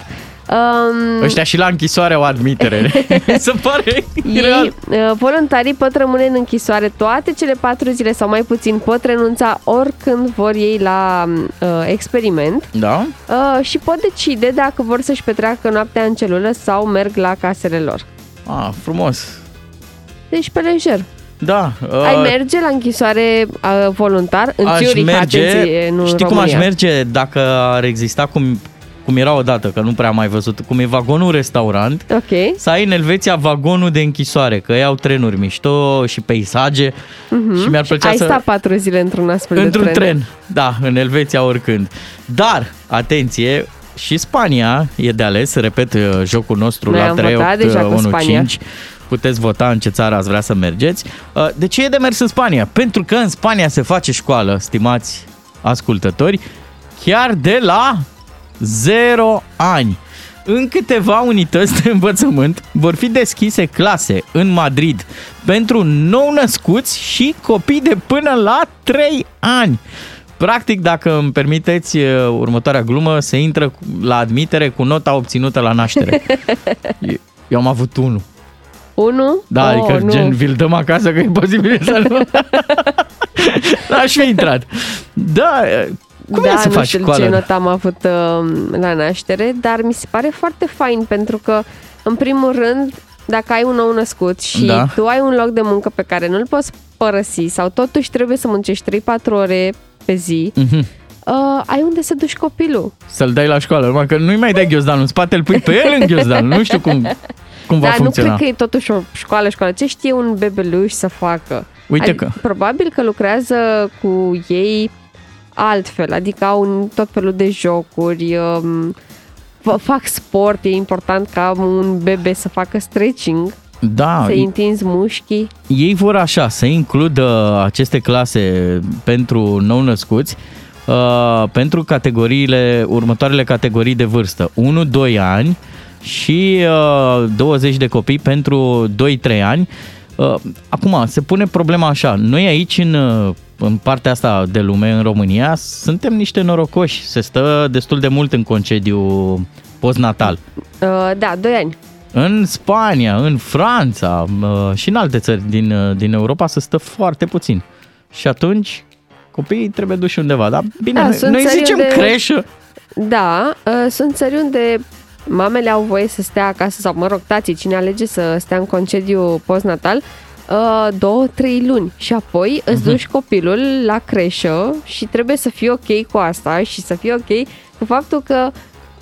Um, Ăștia și la închisoare au admitere. Se pare real. ei, uh, voluntarii pot rămâne în închisoare toate cele patru zile sau mai puțin, pot renunța oricând vor ei la uh, experiment Da? uh, și pot decide dacă vor să-și petreacă noaptea în celulă sau merg la casele lor. Ah, frumos. Deci pe lejer. Da. Uh, Ai merge la închisoare uh, voluntar în aș Zurich, merge, atenție, nu în știi cum aș România. merge dacă ar exista cum, cum era odată, că nu prea am mai văzut, cum e vagonul restaurant, Ok. să ai în Elveția vagonul de închisoare, că ei au trenuri mișto și peisaje Mhm. și mi-ar plăcea Ai să... sta patru zile într-un astfel Într-un de tren. tren, da, în Elveția oricând. Dar, atenție, și Spania e de ales, repet, jocul nostru Noi la am 3 votat 8 deja cu 1 Spania. 5 puteți vota în ce țară ați vrea să mergeți. Uh, De ce e de mers în Spania? Pentru că în Spania se face școală, stimați ascultători, chiar de la 0 ani. În câteva unități de învățământ vor fi deschise clase în Madrid pentru nou-născuți și copii de până la 3 ani. Practic, dacă îmi permiteți uh, următoarea glumă, se intră cu- la admitere cu nota obținută la naștere. Eu- Eu am avut unul. Unu? Da, oh, adică nu. gen vi-l dăm acasă că e posibil să nu... Aș fi intrat. Da, cum da, e să nu faci știu școală? ce notă am avut uh, la naștere, dar mi se pare foarte fain pentru că, în primul rând, dacă ai un nou născut și Da. tu ai un loc de muncă pe care nu-l poți părăsi sau totuși trebuie să muncești 3-4 ore pe zi, Mhm. uh, ai unde să duci copilul. Să-l dai la școală, numai că nu-i mai dai ghiozdanul în spate, îl pui pe el în ghiozdan. Nu știu cum, cum va Dar nu funcționa. cred că e totuși o școală, școală. Ce știe un bebeluș să facă? Uite că- Probabil că lucrează cu ei altfel, adică au un tot felul de jocuri, um, f- fac sport, e important ca un bebe să facă stretching, Da, să-i întinzi mușchii. ei vor așa, să includă aceste clase pentru nou-născuți uh, pentru categoriile, următoarele categorii de vârstă. 1-2 ani și uh, 20 de copii pentru 2-3 ani. Uh, acum, se pune problema așa. Noi aici, în, uh, în partea asta de lume, în România, suntem niște norocoși. Se stă destul de mult în concediu postnatal. Uh, da, 2 ani. În Spania, în Franța uh, și în alte țări din, uh, din Europa se stă foarte puțin. Și atunci copiii trebuie duși undeva. Dar bine, Da, noi, sunt noi țări zicem unde- creșă. Da, uh, sunt țări unde mamele au voie să stea acasă sau, mă rog, tații, cine alege să stea în concediu postnatal, uh, două, trei luni și apoi îți Mhm. duci copilul la creșă și trebuie să fii ok cu asta și să fii ok cu faptul că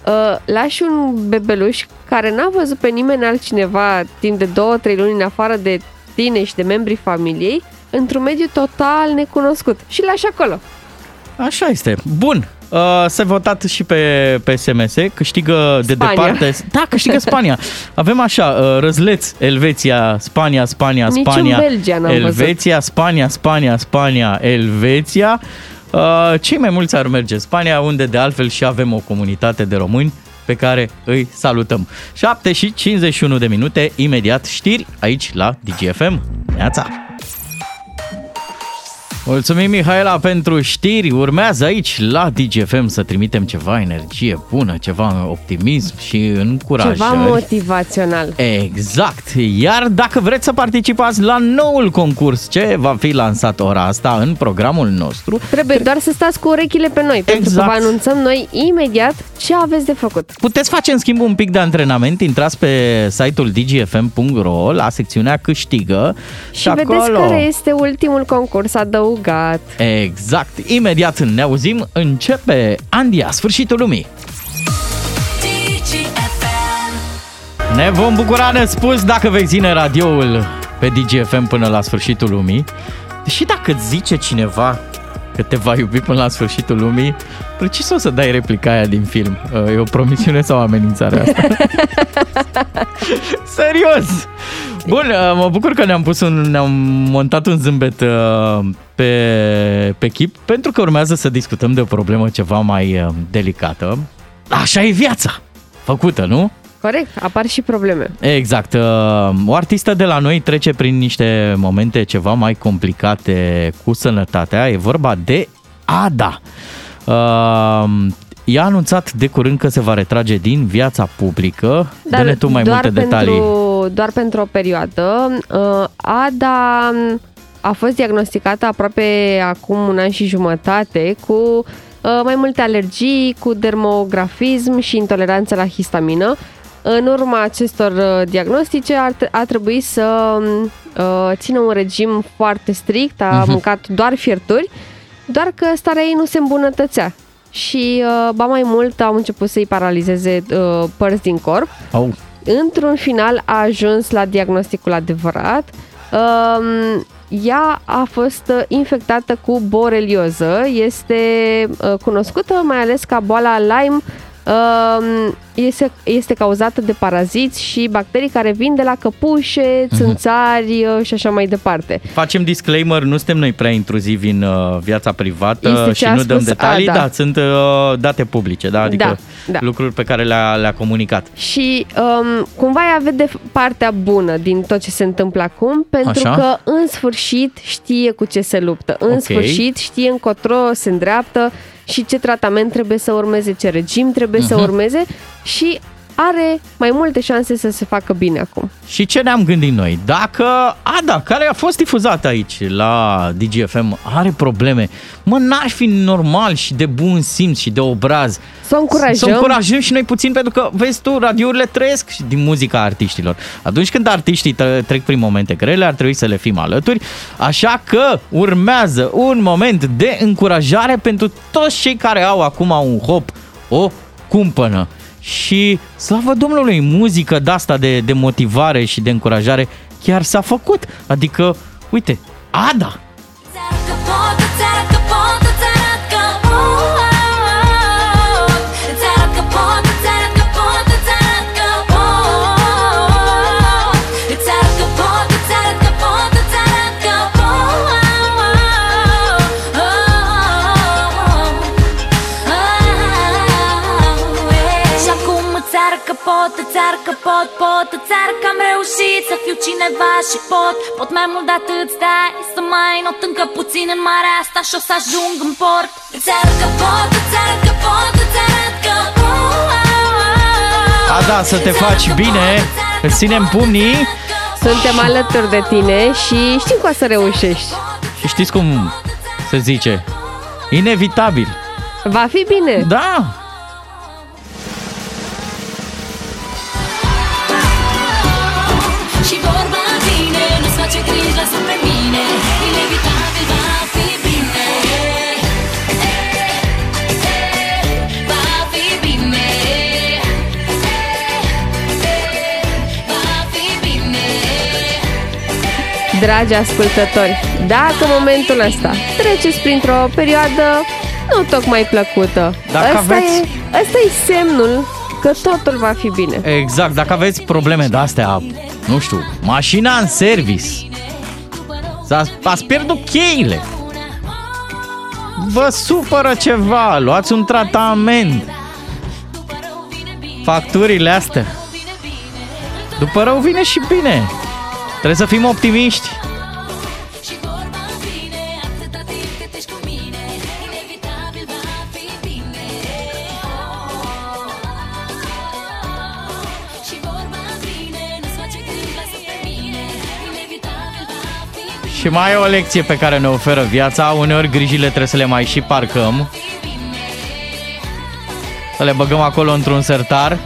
uh, lași un bebeluș care n-a văzut pe nimeni altcineva timp de două, trei luni în afară de tine și de membrii familiei într-un mediu total necunoscut și lași acolo. Așa este. Bun. Uh, s-a votat și pe, pe SMS, câștigă de Spania. departe. Da, câștigă Spania. Avem așa, uh, răzleț, Elveția, Spania, Spania, Niciun Spania, Belgia n-am Elveția, Spania, Spania, Spania, Elveția. Uh, cei mai mulți ar merge Spania, unde de altfel și avem o comunitate de români pe care îi salutăm. 7 și 51 de minute, imediat știri aici la DGFM. Neața! Mulțumim, Mihaela, pentru știri. Urmează aici, la DGFM, să trimitem ceva energie bună, ceva optimism și încurajări. Ceva motivațional. Exact. Iar dacă vreți să participați la noul concurs ce va fi lansat ora asta în programul nostru, Trebuie doar să stați cu urechile pe noi, pentru că Exact. vă anunțăm noi imediat ce aveți de făcut. puteți face în schimb un pic de antrenament, intrați pe site-ul dgfm.ro la secțiunea câștigă Și vedeți care este ultimul concurs adăugat. Exact. Imediat ne auzim. Începe Andia, sfârșitul lumii. Ne vom bucura nespus dacă vei ține radioul pe DGFM până la sfârșitul lumii. Și dacă îți zice cineva că te va iubi până la sfârșitul lumii, precis o să dai replica aia din film. E o promisiune sau o amenințare asta? Serios! Bun, uh, mă bucur că ne-am pus un, ne-am montat un zâmbet uh, pe, pe chip, pentru că urmează să discutăm de o problemă ceva mai uh, delicată. Așa e viața! Făcută, nu? Corect, apar și probleme. Exact. uh, O artistă de la noi trece prin niște momente ceva mai complicate cu sănătatea. E vorba de Ada. Uh, Ea a anunțat de curând că se va retrage din viața publică. Dă-ne tu mai doar multe pentru, detalii. Doar pentru o perioadă. Uh, Ada a fost diagnosticată aproape acum un an și jumătate cu uh, mai multe alergii, cu dermografism și intoleranță la histamină. În urma acestor uh, diagnostice ar, t- a trebuit să uh, țină un regim foarte strict, a Mhm. mâncat doar fierturi, doar că starea ei nu se îmbunătățea. Și, uh, ba mai mult, au început să-i paralizeze uh, părți din corp. Au. Într-un final a ajuns la diagnosticul adevărat. Um, ea a fost uh, infectată cu borelioză, este uh, cunoscută mai ales ca boala Lyme, um, este, este cauzată de paraziți și bacterii care vin de la căpușe, țânțari uh, și așa mai departe. Facem disclaimer, nu suntem noi prea intruzivi în uh, viața privată Este ce și a nu dăm spus detalii, Ada. da, sunt uh, date publice, da, adică Da, da. lucruri pe care le-a, le-a comunicat. Și um, cumva ea vede partea bună din tot ce se întâmplă acum, pentru Așa. că în sfârșit știe cu ce se luptă. În Ok. sfârșit știe încotro se îndreaptă și ce tratament trebuie să urmeze, ce regim trebuie să Mhm. urmeze și are mai multe șanse să se facă bine acum. Și ce ne-am gândit noi? Dacă Ada, care a fost difuzată aici la DGFM, are probleme, mă, n-ar fi normal și de bun simț și de obraz Să o încurajăm. să încurajăm și noi puțin, pentru că, vezi tu, radiourile trăiesc și din muzica artiștilor. Atunci când artiștii tre- trec prin momente grele, ar trebui să le fim alături, așa că urmează un moment de încurajare pentru toți cei care au acum un hop, o cumpănă. Și, slavă Domnului, muzică de asta de, de motivare și de încurajare chiar s-a făcut. Adică, uite, Ada, reușit să fiu cineva și pot Pot mai mult de atât, stai să mai not încă puțin în marea asta Și o să ajung în port. Îți arcă pot, îți arcă pot, îți arcă pot. Ada, să te faci bine, îți ținem pumnii. Suntem alături de tine și știm că o să reușești. și știți cum se zice, inevitabil. Va fi bine. Da, grijă, lasă pe mine Inevitabil va fi bine. Va fi bine. Va fi bine. Dragi ascultători, dacă în momentul ăsta treceți printr-o perioadă nu tocmai plăcută, Dacă ăsta, aveți- e, ăsta e semnul că totul va fi bine. Exact, dacă aveți probleme de astea, nu știu, mașina în service, s-a, ați pierdut cheile, vă supără ceva, luați un tratament, facturile astea, după rău vine și bine, trebuie să fim optimiști. Și mai e o lecție pe care ne oferă viața, uneori grijile trebuie să le mai și parcăm, să le băgăm acolo într-un sertar.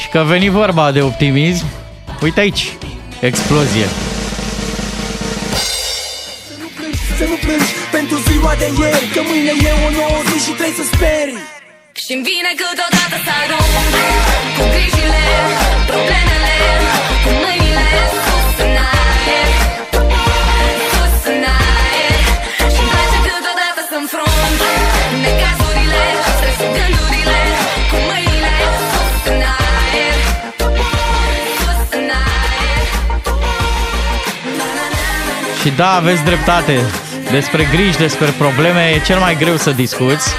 Și că veni vorba de optimism, uite aici, explozie. Ziua de ieri Că mâine e o nouă zi și trebuie să speri. Și-mi vine câteodată să arunc Cu grijile, problemele Cu mâinile sus în aer. Sus în aer. Și-mi place câteodată să înfrunt Necazurile, stresul gândurile Cu mâinile sus în aer. Sus în aer. Și da, aveți dreptate. Despre griji, despre probleme e cel mai greu să discuți.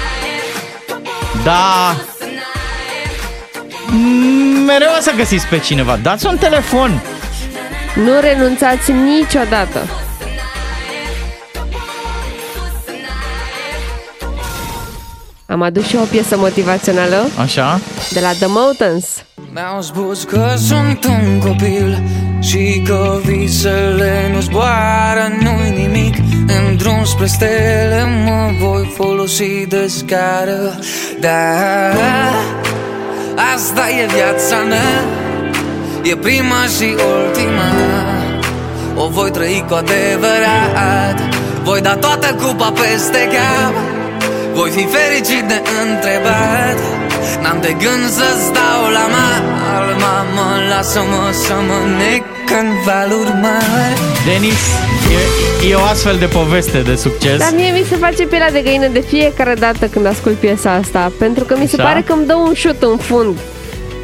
Da, mereu o să găsiți pe cineva. Dați un telefon. Nu renunțați niciodată. Am adus și o piesă motivațională Așa? de la The Mountains. Mi-au spus că sunt un copil Și că visele nu zboară, nu-i nimic În drum spre stele mă voi folosi de scară. Da, asta e viața mea E prima și ultima. O voi trăi cu adevărat Voi da toată cupa peste cap Voi fi fericit de întrebat N-am de gând să stau la mal Mamă, lasă-mă să mă nec în valuri mari Denis, e, e o astfel de poveste de succes. Dar mie mi se face pielea de găină de fiecare dată când ascult piesa asta Pentru că mi se Așa? pare că îmi dă un șut în fund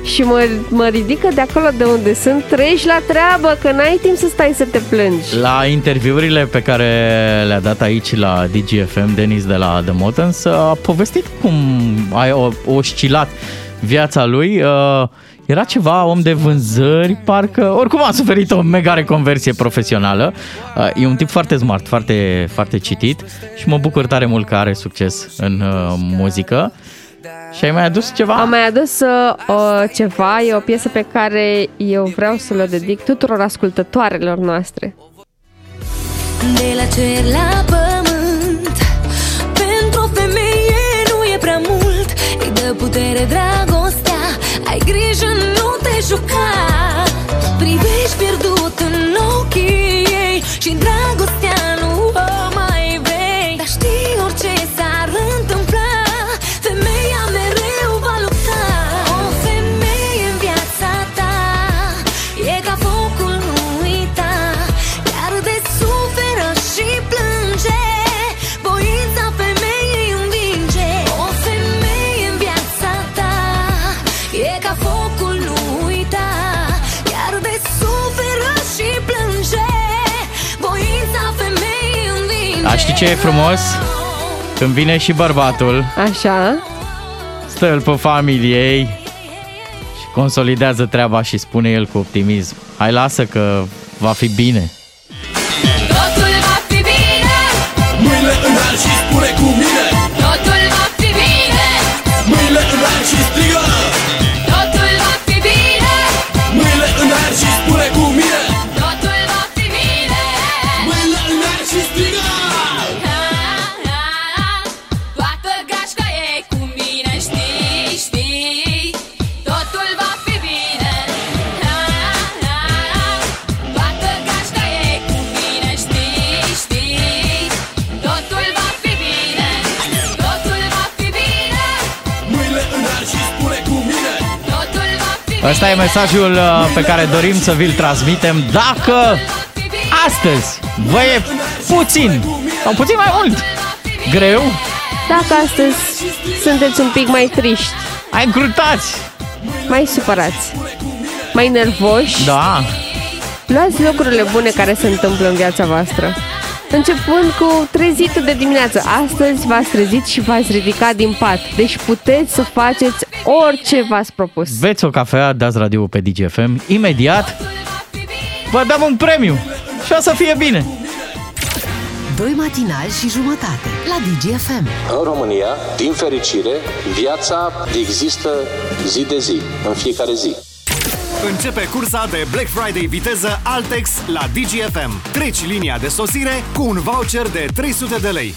și mă, mă ridică de acolo de unde sunt, treci la treabă, că n-ai timp să stai să te plângi. La interviurile pe care le-a dat aici la DGFM, Denis de la The Motans, a povestit cum a o- oscilat viața lui. Uh, Era ceva om de vânzări, parcă... Oricum a suferit o mega reconversie profesională. Uh, E un tip foarte smart, foarte, foarte citit și mă bucur tare mult că are succes în uh, muzică. Și ai mai adus ceva? Am mai adus uh, o, ceva, e o piesă pe care eu vreau să le dedic tuturor ascultătoarelor noastre. De la cer la pământ Pentru o femeie nu e prea mult Îi dă putere dragostea Ai grijă, nu te juca Privești pierdut în ochii ei și dragostea Dar știi ce e frumos? Când vine și bărbatul, Așa? stă el pe familiei și consolidează treaba și spune el cu optimism. Hai lasă că va fi bine. Asta e mesajul uh, pe care dorim să vi-l transmitem. Dacă astăzi vă e puțin, sau puțin mai mult, greu, Dacă astăzi sunteți un pic mai triști, ai încrutați. mai supărați, mai nervoși, Da, luați lucrurile bune care se întâmplă în viața voastră. Începând cu trezitul de dimineață. Astăzi v-ați trezit și v-ați ridicat din pat. Deci puteți să faceți orice v-ați propus. beți o cafea, dați radio pe DGFM, imediat vă dăm un premiu și o să fie bine. Doi matinali și jumătate la DGFM. În România, din fericire, viața există zi de zi, în fiecare zi. Începe cursa de Black Friday viteză Altex la DGFM. Treci linia de sosire cu un voucher de 300 de lei.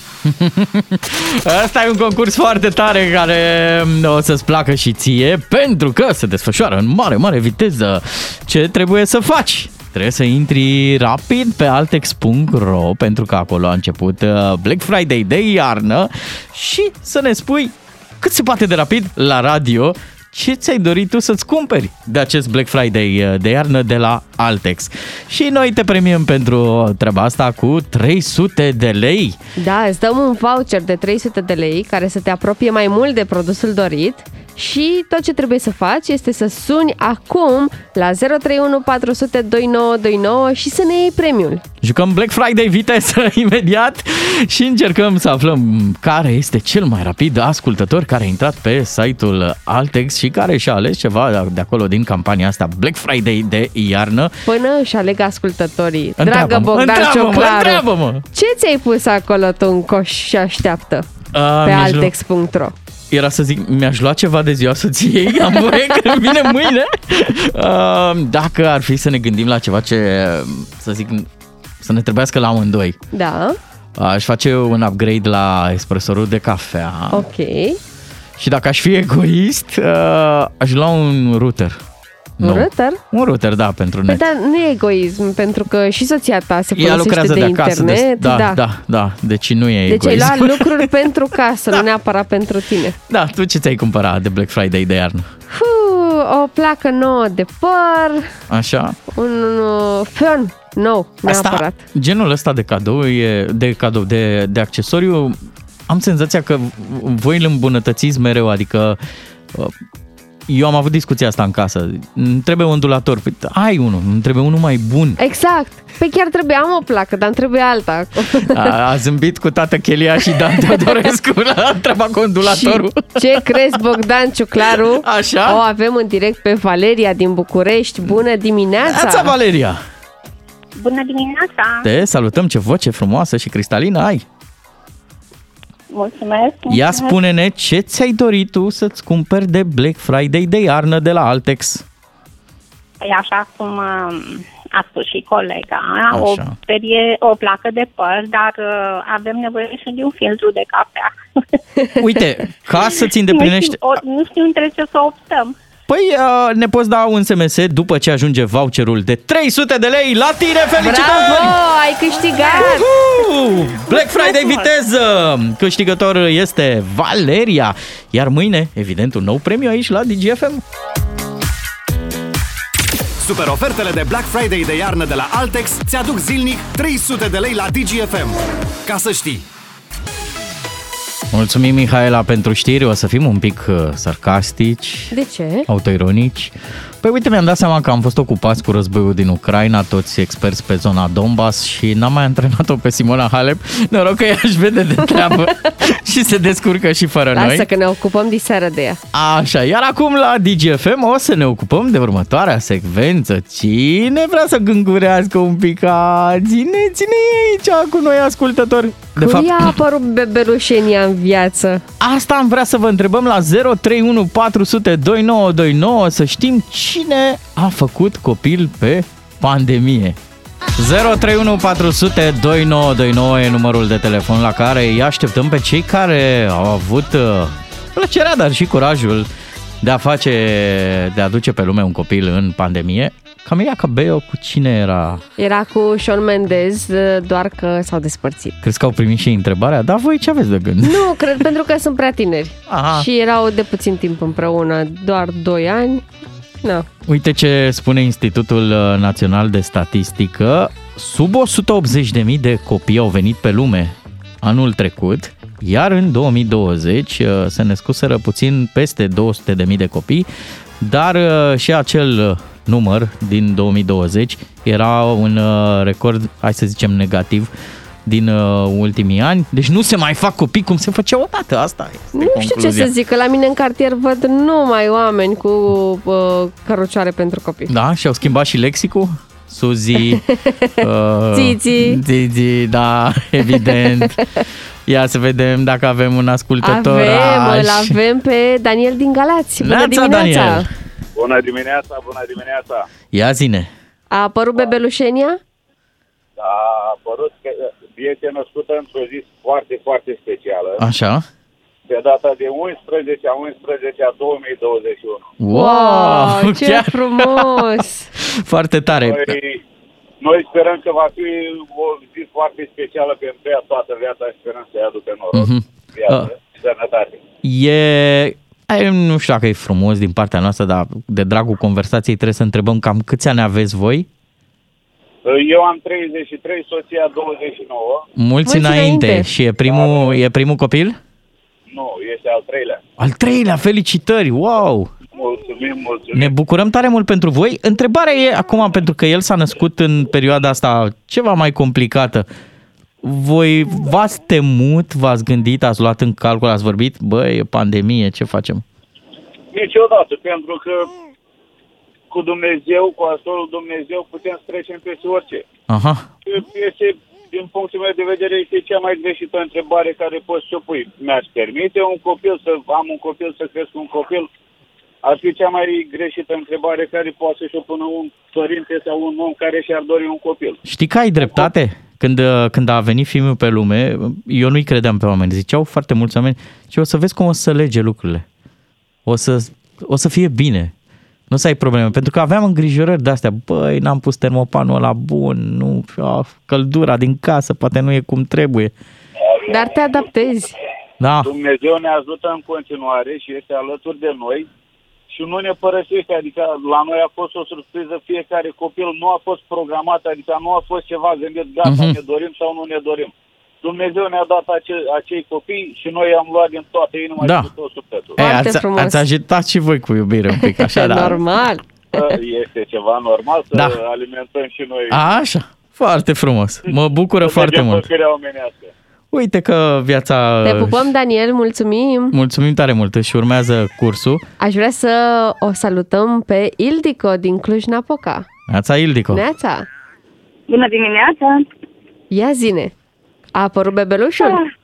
Asta e un concurs foarte tare care o să-ți placă și ție pentru că se desfășoară în mare, mare viteză. Ce trebuie să faci? Trebuie să intri rapid pe altex.ro pentru că acolo a început uh, Black Friday de iarnă și să ne spui cât se poate de rapid la radio ce ți-ai dorit tu să-ți cumperi? De acest Black Friday uh, de iarnă de la Altex. Și noi te premiem pentru treaba asta cu 300 de lei. Da, îți dăm un voucher de 300 de lei care să te apropie mai mult de produsul dorit și tot ce trebuie să faci este să suni acum la 031 400 2929 și să ne iei premiul. Jucăm Black Friday viteză imediat și încercăm să aflăm care este cel mai rapid ascultător care a intrat pe site-ul Altex și care și-a ales ceva de acolo din campania asta Black Friday de iarnă. Până își aleg ascultătorii. Întreabă-mă, Dragă Bogdan întreabă-mă, Cioclaru, întreabă-mă. ce ți-ai pus acolo tu în coș și așteaptă A, pe mi-aș lua- altex.ro? Era să zic, mi-aș lua ceva de ziua soției, am voie că vine mâine. Uh, Dacă ar fi să ne gândim la ceva ce, să zic, să ne trebuiască la amândoi. Da, Aș face un upgrade la espresorul de cafea. ok. Și dacă aș fi egoist, uh, aș lua un router. Un router? Un router, da, pentru Păi net. dar nu e egoism, pentru că și soția ta se Ea folosește lucrează de, de, acasă. internet. de, da, da, da, deci nu e Deci ai egoism. luat lucruri pentru casă, nu neapărat pentru tine. Da, tu ce ți-ai cumpărat de Black Friday de iarnă? Fuh, o placă nouă de păr, Așa? un uh, fân nou, neapărat. genul ăsta de cadou, e, de cadou, de, de accesoriu, am senzația că voi îl îmbunătățiți mereu, adică uh, eu am avut discuția asta în casă. Îmi trebuie un ondulator. Păi, ai unul, îmi trebuie unul mai bun. Exact. Pe chiar trebuie, am o placă, dar îmi trebuie alta. A, a zâmbit cu tată Chelia și Dan Teodorescu la treaba cu ondulatorul. Și ce crezi, Bogdan Ciuclaru? Așa? O avem în direct pe Valeria din București. Bună dimineața! Neața, Valeria! Bună dimineața! Te salutăm, ce voce frumoasă și cristalină ai! Mulțumesc! Ia mulțumesc. spune-ne ce ți-ai dorit tu să-ți cumperi de Black Friday de iarnă de la Altex. Păi așa cum um, a spus și colega, Așa. o perie, o placă de păr, dar uh, avem nevoie și de un filtru de cafea. Uite, ca să-ți Nu îndeplinești... știu, o, nu știu între ce să optăm. Păi uh, ne poți da un SMS după ce ajunge voucherul de 300 de lei la tine, felicitări! Bravo! Ai câștigat! Uhu! Black Friday viteză! Câștigător este Valeria. Iar mâine, evident, un nou premiu aici la DGFM. Super ofertele de Black Friday de iarnă de la Altex ți-aduc zilnic 300 de lei la DGFM. Ca să știi! Mulțumim, Mihaela, pentru știri. O să fim un pic uh, sarcastici, De ce? autoironici. Păi uite, mi-am dat seama că am fost ocupați cu războiul din Ucraina, toți experți pe zona Donbass și n-am mai antrenat-o pe Simona Halep. Noroc că ea își vede de treabă și se descurcă și fără Lasă noi. că ne ocupăm diseară de ea. Așa, iar acum la DGFM o să ne ocupăm de următoarea secvență. Cine vrea să gângurească un pic? A, ține, ține aici cu noi ascultători. De Cui a apărut bebelușenia în viață? Asta am vrea să vă întrebăm la 031 400 2929 să știm cine a făcut copil pe pandemie. 031 400 2929 e numărul de telefon la care îi așteptăm pe cei care au avut uh, plăcerea, dar și curajul de a face, de a duce pe lume un copil în pandemie. Camila Cabello cu cine era? Era cu Shawn Mendes, doar că s-au despărțit. Crezi că au primit și ei întrebarea? Da, voi ce aveți de gând? Nu, cred pentru că sunt prea tineri. Aha. Și erau de puțin timp împreună, doar 2 ani. Na. Uite ce spune Institutul uh, Național de Statistică. Sub 180.000 de copii au venit pe lume anul trecut, iar în 2020 uh, se născuseră puțin peste 200.000 de copii, dar uh, și acel uh, număr din 2020 era un uh, record, hai să zicem, negativ din uh, ultimii ani. Deci nu se mai fac copii cum se făcea odată. Asta este Nu știu ce concluzia. să zic, că la mine în cartier văd numai oameni cu uh, cărucioare pentru copii. Da, și au schimbat și lexicul? Suzy, uh, Țiți. Țiți, da, evident. Ia să vedem dacă avem un ascultător. Avem, îl avem pe Daniel din Galați. Bună Neața, dimineața! Daniel. Bună dimineața, bună dimineața! Ia zine. A apărut bebelușenia? A apărut că este născută într-o zi foarte, foarte specială, Așa. pe data de 11 a 11 a 2021. Wow, ce chiar frumos! foarte tare. Noi, noi sperăm că va fi o zi foarte specială pentru ea toată viața și sperăm să-i aducă noroc, Mhm. viață, Ah. și sănătate. E, ai, nu știu dacă e frumos din partea noastră, dar de dragul conversației trebuie să întrebăm cam câți ani aveți voi? Eu am 33, soția 29. Mulți, înainte. Și e primul, e primul copil? Nu, este al treilea. Al treilea, felicitări, wow! Mulțumim, mulțumim. Ne bucurăm tare mult pentru voi. Întrebarea e acum, pentru că el s-a născut în perioada asta ceva mai complicată. Voi v-ați temut, v-ați gândit, ați luat în calcul, ați vorbit, băi, e pandemie, ce facem? Niciodată, pentru că cu Dumnezeu, cu ajutorul Dumnezeu, putem să trecem peste orice. Aha, Este, din punctul meu de vedere, este cea mai greșită întrebare care poți să o pui. Mi-aș permite un copil să am un copil, să cresc un copil? Ar fi cea mai greșită întrebare care poate să-și o pună un părinte sau un om care și-ar dori un copil. Știi că ai dreptate? Când, uh, când a venit filmul pe lume, eu nu-i credeam pe oameni. Ziceau foarte mulți oameni și o să vezi cum o să lege lucrurile. O să, o să fie bine. Nu să ai probleme. Pentru că aveam îngrijorări de-astea. Băi, n-am pus termopanul ăla bun, nu, a, căldura din casă, poate nu e cum trebuie. Dar te adaptezi. Da. Dumnezeu ne ajută în continuare și este alături de noi și nu ne părăsește, adică la noi a fost o surpriză, fiecare copil nu a fost programat, adică nu a fost ceva gândit, gata, Mhm. ne dorim sau nu ne dorim. Dumnezeu ne-a dat ace, acei copii și noi am luat din toată inima Da. și cu tot sufletul. Ei, ați, ați agitat și voi cu iubire un pic, așa, da. Normal. Este ceva normal să Da. alimentăm și noi. A, așa, foarte frumos. Mă bucură să foarte mergem mult. pe firea omenească. Uite că viața... Te pupăm, Daniel, mulțumim! Mulțumim tare mult și urmează cursul. Aș vrea să o salutăm pe Ildico din Cluj-Napoca. Neața Ildico. Neața! Bună dimineața! Ia zine! A apărut bebelușul?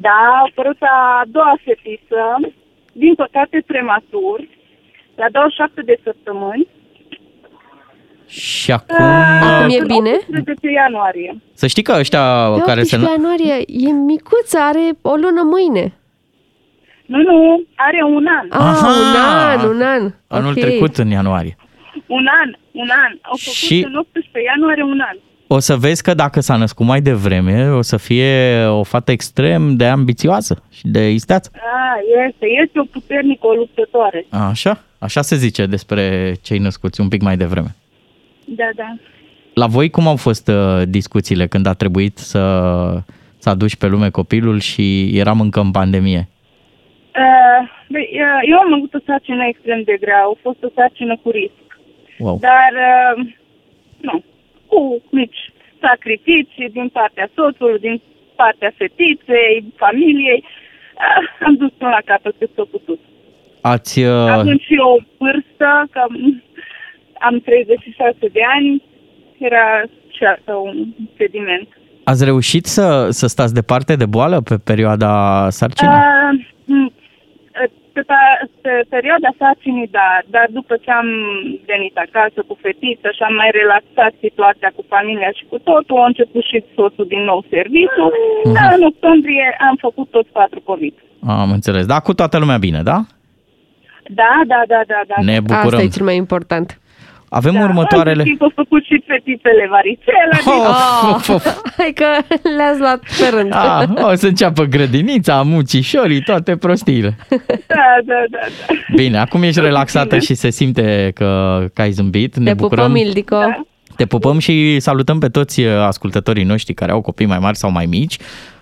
Da, a apărut a doua fetiță, din păcate prematur, la 27 de săptămâni. Și acum... Acum e bine? 18 ianuarie. Să știi că ăștia Pe care 18 se... ianuarie, e micuță, are o lună mâine. Nu, nu, are un an. Ah, Aha! un an, un an. Anul Ok. trecut, în ianuarie. Un an, un an. Au făcut Și- în 18 ianuarie un an. O să vezi că dacă s-a născut mai devreme, o să fie o fată extrem de ambițioasă și de isteață. A, este, este o puternică, o luptătoare. Așa? Așa se zice despre cei născuți un pic mai devreme. Da, da. La voi cum au fost uh, discuțiile când a trebuit să, să aduci pe lume copilul și eram încă în pandemie? Uh, băi, uh, eu am avut o sarcină extrem de grea, a fost o sarcină cu risc. Wow. Dar, uh, nu, cu mici sacrificii din partea soțului, din partea fetiței, familiei, uh, am dus până la capăt cât s-a putut. Ați, uh, Având și o vârstă, că m, am 36 de ani, era și asta un sediment. ați reușit să, să stați departe de boală pe perioada sarcinii? Uh, m, pe, pe, pe perioada sarcinii, da, dar după ce am venit acasă cu fetiță și am mai relaxat situația cu familia și cu totul, a început și soțul din nou serviciu, Mhm. dar în octombrie am făcut toți patru COVID. Am înțeles. Da, cu toată lumea bine, da? Da, da, da, da, da. Ne bucurăm. Asta e cel mai important. Avem Da, următoarele... Am au făcut și fetițele varicela. Oh, of, of. Hai că le-ați luat pe rând. Ah, o să înceapă grădinița, mucișorii, toate prostiile. Da, da, da, da. Bine, acum ești relaxată și se simte că, că ai zâmbit. Ne Te bucurăm. pupăm, Ildico. Da. Te pupăm și salutăm pe toți uh, ascultătorii noștri care au copii mai mari sau mai mici.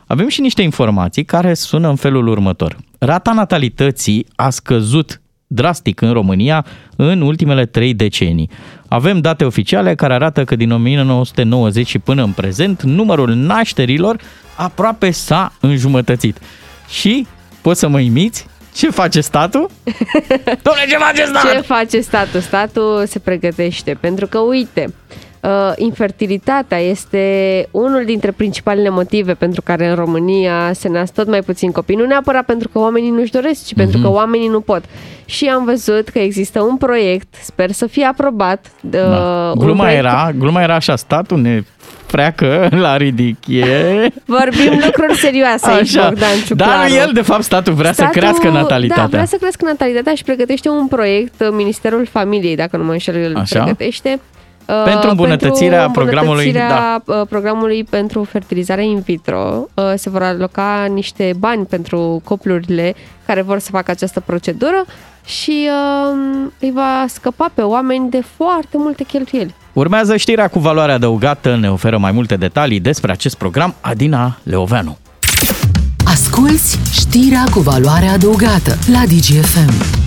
Avem și niște informații care sună în felul următor. Rata natalității a scăzut drastic în România în ultimele trei decenii. Avem date oficiale care arată că din 1990 și până în prezent numărul nașterilor aproape s-a înjumătățit. Și, poți să mă imiți, ce face statul? Dom'le, ce face statul? Ce face statul? Statul se pregătește pentru că, uite, uh, infertilitatea este unul dintre principalele motive pentru care în România se nasc tot mai puțin copii. Nu neapărat pentru că oamenii nu-și doresc, ci mm-hmm. pentru că oamenii nu pot. Și am văzut că există un proiect, sper să fie aprobat. Uh, Da. un Gluma, proiect- era, gluma era așa, statul ne freacă la ridicchie. Vorbim lucruri serioase aici, Bogdan Ciuclaru. Dar el, de fapt, statul vrea să crească natalitatea. Da, vrea să crească natalitatea și pregătește un proiect, uh, Ministerul Familiei, dacă nu mă înșel, îl Așa. pregătește. Uh, Pentru îmbunătățirea pentru programului, îmbunătățirea, uh, programului pentru fertilizare in vitro. Uh, Se vor aloca niște bani pentru cuplurile care vor să facă această procedură și uh, îi va scăpa pe oameni de foarte multe cheltuieli. Urmează știrea cu valoare adăugată, ne oferă mai multe detalii despre acest program Adina Leoveanu. Asculți știrea cu valoare adăugată la DGFM.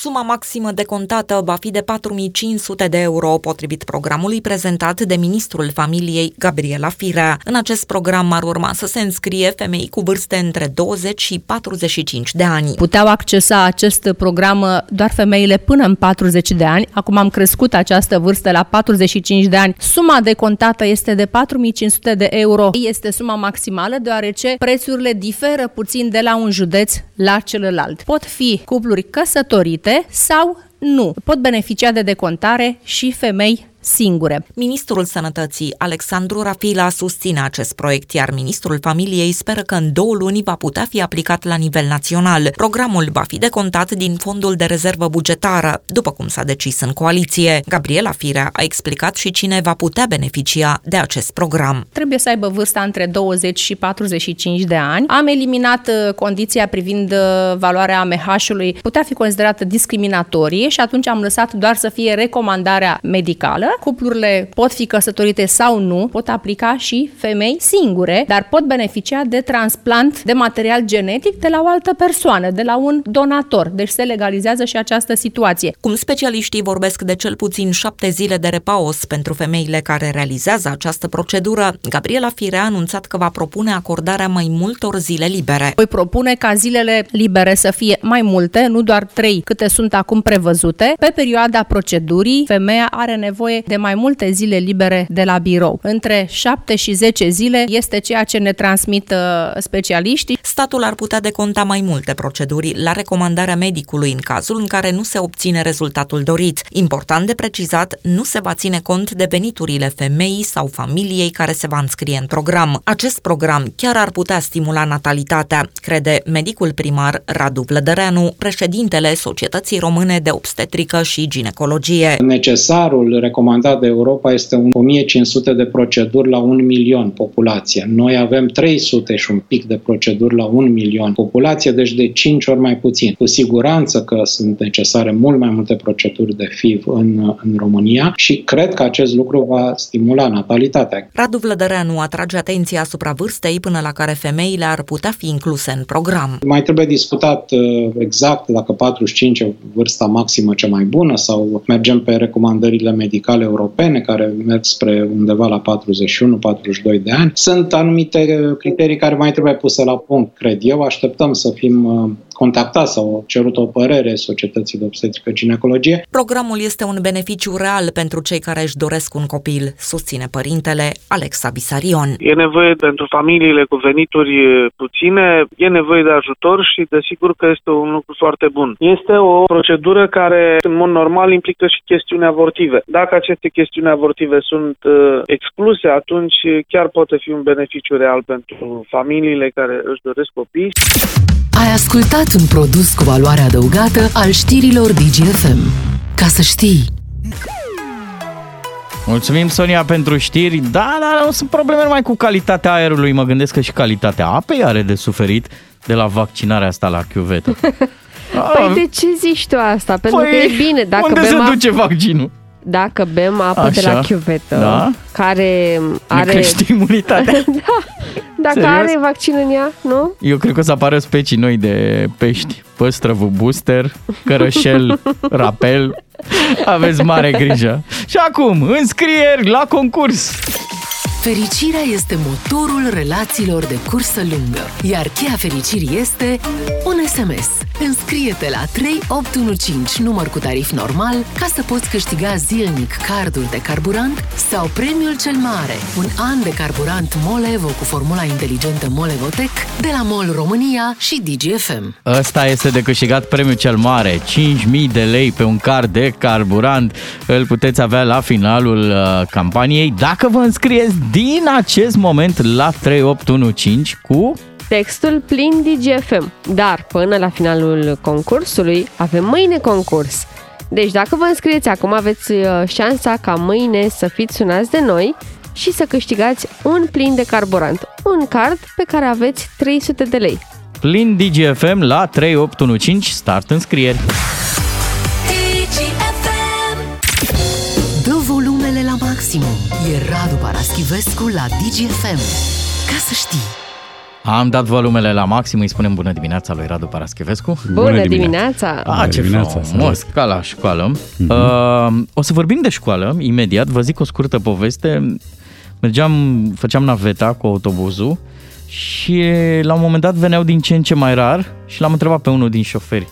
Suma maximă decontată va fi de 4500 de euro, potrivit programului prezentat de ministrul familiei Gabriela Firea. În acest program ar urma să se înscrie femei cu vârste între 20 și 45 de ani. Puteau accesa acest program doar femeile până în 40 de ani. Acum am crescut această vârstă la 45 de ani. Suma decontată este de 4500 de euro. Este suma maximală deoarece prețurile diferă puțin de la un județ la celălalt. Pot fi cupluri căsătorite sau nu. Pot beneficia de decontare și femei singure. Ministrul Sănătății, Alexandru Rafila, susține acest proiect, iar ministrul familiei speră că în două luni va putea fi aplicat la nivel național. Programul va fi decontat din fondul de rezervă bugetară, după cum s-a decis în coaliție. Gabriela Firea a explicat și cine va putea beneficia de acest program. Trebuie să aibă vârsta între 20 și 45 de ani. Am eliminat uh, condiția privind uh, valoarea AMH-ului, putea fi considerată discriminatorie și atunci am lăsat doar să fie recomandarea medicală. Cuplurile pot fi căsătorite sau nu, pot aplica și femei singure, dar pot beneficia de transplant de material genetic de la o altă persoană, de la un donator. Deci se legalizează și această situație. Cum specialiștii vorbesc de cel puțin șapte zile de repaus pentru femeile care realizează această procedură, Gabriela Firea a anunțat că va propune acordarea mai multor zile libere. Voi propune ca zilele libere să fie mai multe, nu doar trei câte sunt acum prevăzute. Pe perioada procedurii, femeia are nevoie de mai multe zile libere de la birou. Între 7 și 10 zile este ceea ce ne transmit uh, specialiștii. Statul ar putea deconta mai multe proceduri la recomandarea medicului în cazul în care nu se obține rezultatul dorit. Important de precizat, nu se va ține cont de veniturile femeii sau familiei care se va înscrie în program. Acest program chiar ar putea stimula natalitatea, crede medicul primar Radu Vlădăreanu, președintele Societății Române de Obstetrică și Ginecologie. Necesarul recomandat de Europa este un 1500 de proceduri la 1 milion populație. Noi avem 300 și un pic de proceduri la 1 milion populație, deci de 5 ori mai puțin. Cu siguranță că sunt necesare mult mai multe proceduri de FIV în, în România și cred că acest lucru va stimula natalitatea. Radu Vlădăreanu atrage atenția asupra vârstei până la care femeile ar putea fi incluse în program. Mai trebuie discutat uh, exact dacă 45 e vârsta maximă cea mai bună sau mergem pe recomandările medicale europene care merg spre undeva la 41-42 de ani. Sunt anumite uh, criterii care mai trebuie puse la punct, cred eu. Așteptăm să fim uh, contactați sau cerut o părere societății de obstetrică ginecologie. Programul este un beneficiu real pentru cei care își doresc un copil, susține părintele Alexa Bisarion. E nevoie pentru familiile cu venituri puține, e nevoie de ajutor și desigur că este un lucru foarte bun. Este o procedură care în mod normal implică și chestiuni avortive. Dacă aceste chestiuni avortive sunt uh, excluse, atunci chiar poate fi un beneficiu real pentru familiile care își doresc copii. Ai ascultat un produs cu valoare adăugată al știrilor DGFM. Ca să știi! Mulțumim, Sonia, pentru știri. Da, da, nu sunt probleme numai cu calitatea aerului. Mă gândesc că și calitatea apei are de suferit de la vaccinarea asta la chiuvetă. Păi de ce zici tu asta? Pentru Păi, că e bine dacă unde bem se apă- duce vaccinul? Dacă bem apă Așa. de la chiuvetă, Da. care Ne are... crește imunitatea. da, dacă Serios? are vaccin în ea, nu? Eu cred că o să apară specii noi de pești. Păstrăvul booster, cărășel, rapel. Aveți mare grijă. Și acum, înscrieri la concurs. Fericirea este motorul relațiilor de cursă lungă, iar cheia fericirii este un SMS. Înscrie-te la 3815, număr cu tarif normal, ca să poți câștiga zilnic carduri de carburant sau premiul cel mare, un an de carburant Molevo cu formula inteligentă Molevotec de la MOL România și DGFM. Ăsta este de câștigat premiul cel mare, 5.000 de lei pe un card de carburant. Îl puteți avea la finalul uh, campaniei dacă vă înscrieți din acest moment la 3815 cu Textul plin DGFM. Dar până la finalul concursului avem mâine concurs. Deci dacă vă înscrieți acum aveți uh, șansa ca mâine să fiți sunați de noi și să câștigați un plin de carburant. Un card pe care aveți 300 de lei. plin DGFM la 3815 start înscrieri. Paraschivescu la DGFM. Ca să știi! Am dat volumele la maxim, îi spunem bună dimineața lui Radu Paraschivescu. Bună, dimineața! Ah, ce dimineața, frumos, ca la școală. Uh, o să vorbim de școală imediat, vă zic o scurtă poveste. Mergeam, făceam naveta cu autobuzul și la un moment dat veneau din ce în ce mai rar și l-am întrebat pe unul din șoferi